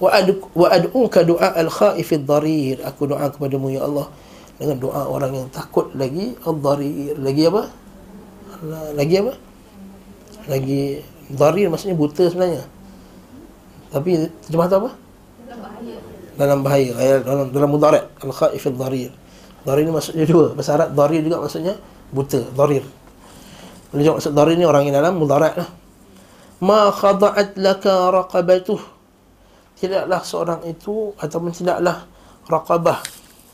A: wa adu wa ad'uka du'a al-khaif ad-darir aku doa kepadamu ya Allah. Dengan doa orang yang takut lagi ad-darir lagi apa? Lagi apa? Lagi Dharir maksudnya buta sebenarnya. Tapi terjemah tu apa? Dalam bahaya. Dalam, dalam mudarat. Al-Khaif al-Dharir Dharir. Ni maksudnya dua. Bahasa Arab Dharir juga maksudnya Buta. Dharir. Boleh jawab maksud Dharir ni Orang yang dalam mudarat lah. Ma khada'at laka raqabatuh Tidaklah seorang itu Ataupun tidaklah Raqabah.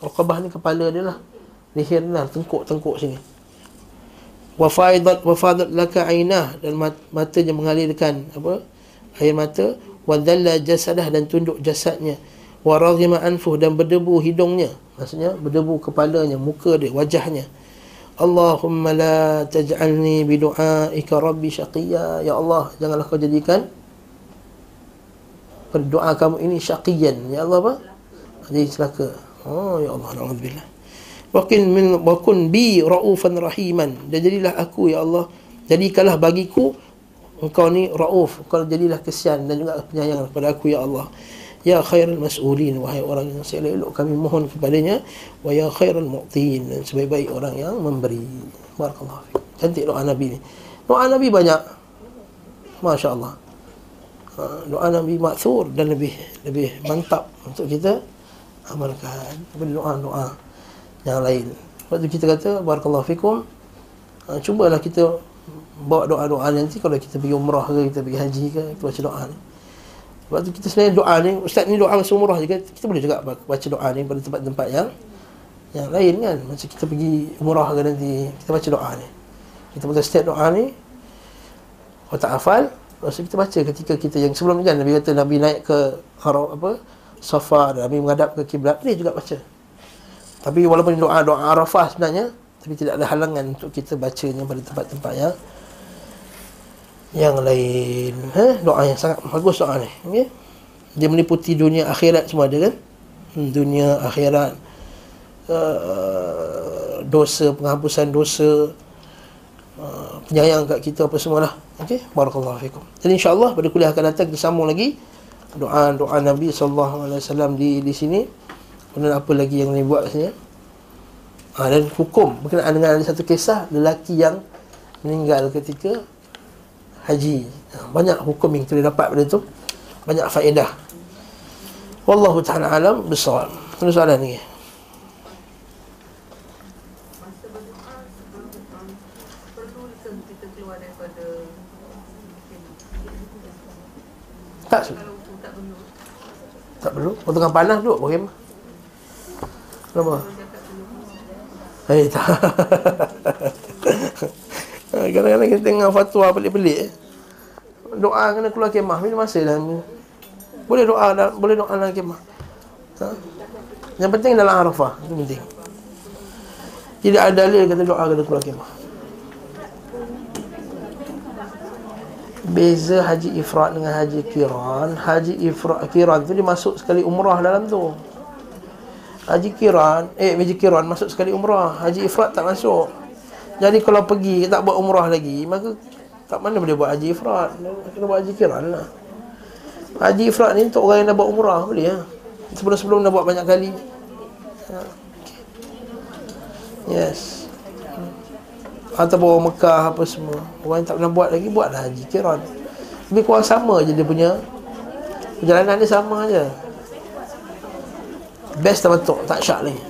A: Raqabah ni kepala dia lah. Leher ni lah Tengkuk-tengkuk sini. Wafadat wafadat laka ainah. Dan matanya mengalirkan apa? Air mata. Wa dhalla jasadah dan tunduk jasadnya. Wa raghima anfuh dan berdebu hidungnya. Maksudnya berdebu kepalanya muka dia wajahnya. Allahumma la taj'alni bi du'aika rabbi syaqiya. Ya Allah janganlah kau jadikan berdoa kamu ini syaqiyan ya Allah apa jadi celaka oh ya Allah alhamdulillah Wakin min wakun bi raufan rahiman. Dan jadilah aku ya Allah. Jadikanlah bagiku engkau ni rauf. Engkau jadilah kesian dan juga penyayang kepada aku ya Allah. Ya khairul mas'ulin wahai orang yang saya elok kami mohon kepadanya wa ya khairul mu'tin dan sebaik-baik orang yang memberi. Barakallahu fiik. Cantik doa Nabi ni. Doa Nabi banyak. Masya-Allah. Ha, doa Nabi maksur dan lebih lebih mantap untuk kita amalkan. Berdoa-doa yang lain. Sebab tu kita kata barakallahu fikum uh, cubalah kita bawa doa-doa nanti kalau kita pergi umrah ke kita pergi haji ke kita baca doa ni. Sebab tu kita sebenarnya doa ni ustaz ni doa masa umrah juga kita boleh juga baca doa ni pada tempat-tempat yang yang lain kan. Macam kita pergi umrah ke nanti kita baca doa ni. Kita baca setiap doa ni kalau tak hafal Lepas kita baca ketika kita yang sebelum ni kan Nabi kata Nabi naik ke haram apa Safa Nabi menghadap ke kiblat Boleh juga baca Tapi walaupun doa-doa Arafah sebenarnya Tapi tidak ada halangan untuk kita bacanya pada tempat-tempat yang Yang lain eh? Doa yang sangat bagus doa ni okay? Dia meliputi dunia akhirat semua ada kan hmm, Dunia akhirat uh, Dosa, penghapusan dosa uh, Penyayang kat kita apa semualah Okey, barakallahu fikum. Jadi insya-Allah pada kuliah akan datang kita sambung lagi doa-doa Nabi sallallahu alaihi wasallam di di sini. Kemudian apa lagi yang boleh buat sini? Ha, dan hukum berkenaan dengan ada satu kisah lelaki yang meninggal ketika haji. Ha, banyak hukum yang kita dapat pada itu. Banyak faedah. Wallahu ta'ala alam bisawab. Ada soalan lagi?
E: Masa berdoa sebelum um, perlu ke kita keluar daripada
A: Tak
E: perlu
A: tak perlu. Kalau tengah panas duduk boleh mah. Kenapa?
E: dulu
A: Eh tak [laughs] Kadang-kadang kita tengok fatwa pelik-pelik eh. Doa kena keluar kemah Bila masa dah Boleh doa dah, Boleh doa dalam kemah ha? Yang penting dalam Arafah Itu penting Tidak ada dalil kata doa kena keluar kemah Beza haji ifrat dengan haji kiran. Haji ifrat kiran tu dia masuk sekali umrah dalam tu. Haji kiran Eh haji kiran masuk sekali umrah. Haji ifrat tak masuk. Jadi kalau pergi tak buat umrah lagi Maka tak mana boleh buat haji ifrat. Kena buat haji kiran lah. Haji ifrat ni untuk orang yang dah buat umrah Boleh lah Sebelum-sebelum dah buat banyak kali. Ha, Yes Ataupun orang Mekah apa semua. Orang yang tak pernah buat lagi Buatlah haji kiran Lebih kurang sama je dia punya. Perjalanan dia sama je. Best tak betul Tak syak lagi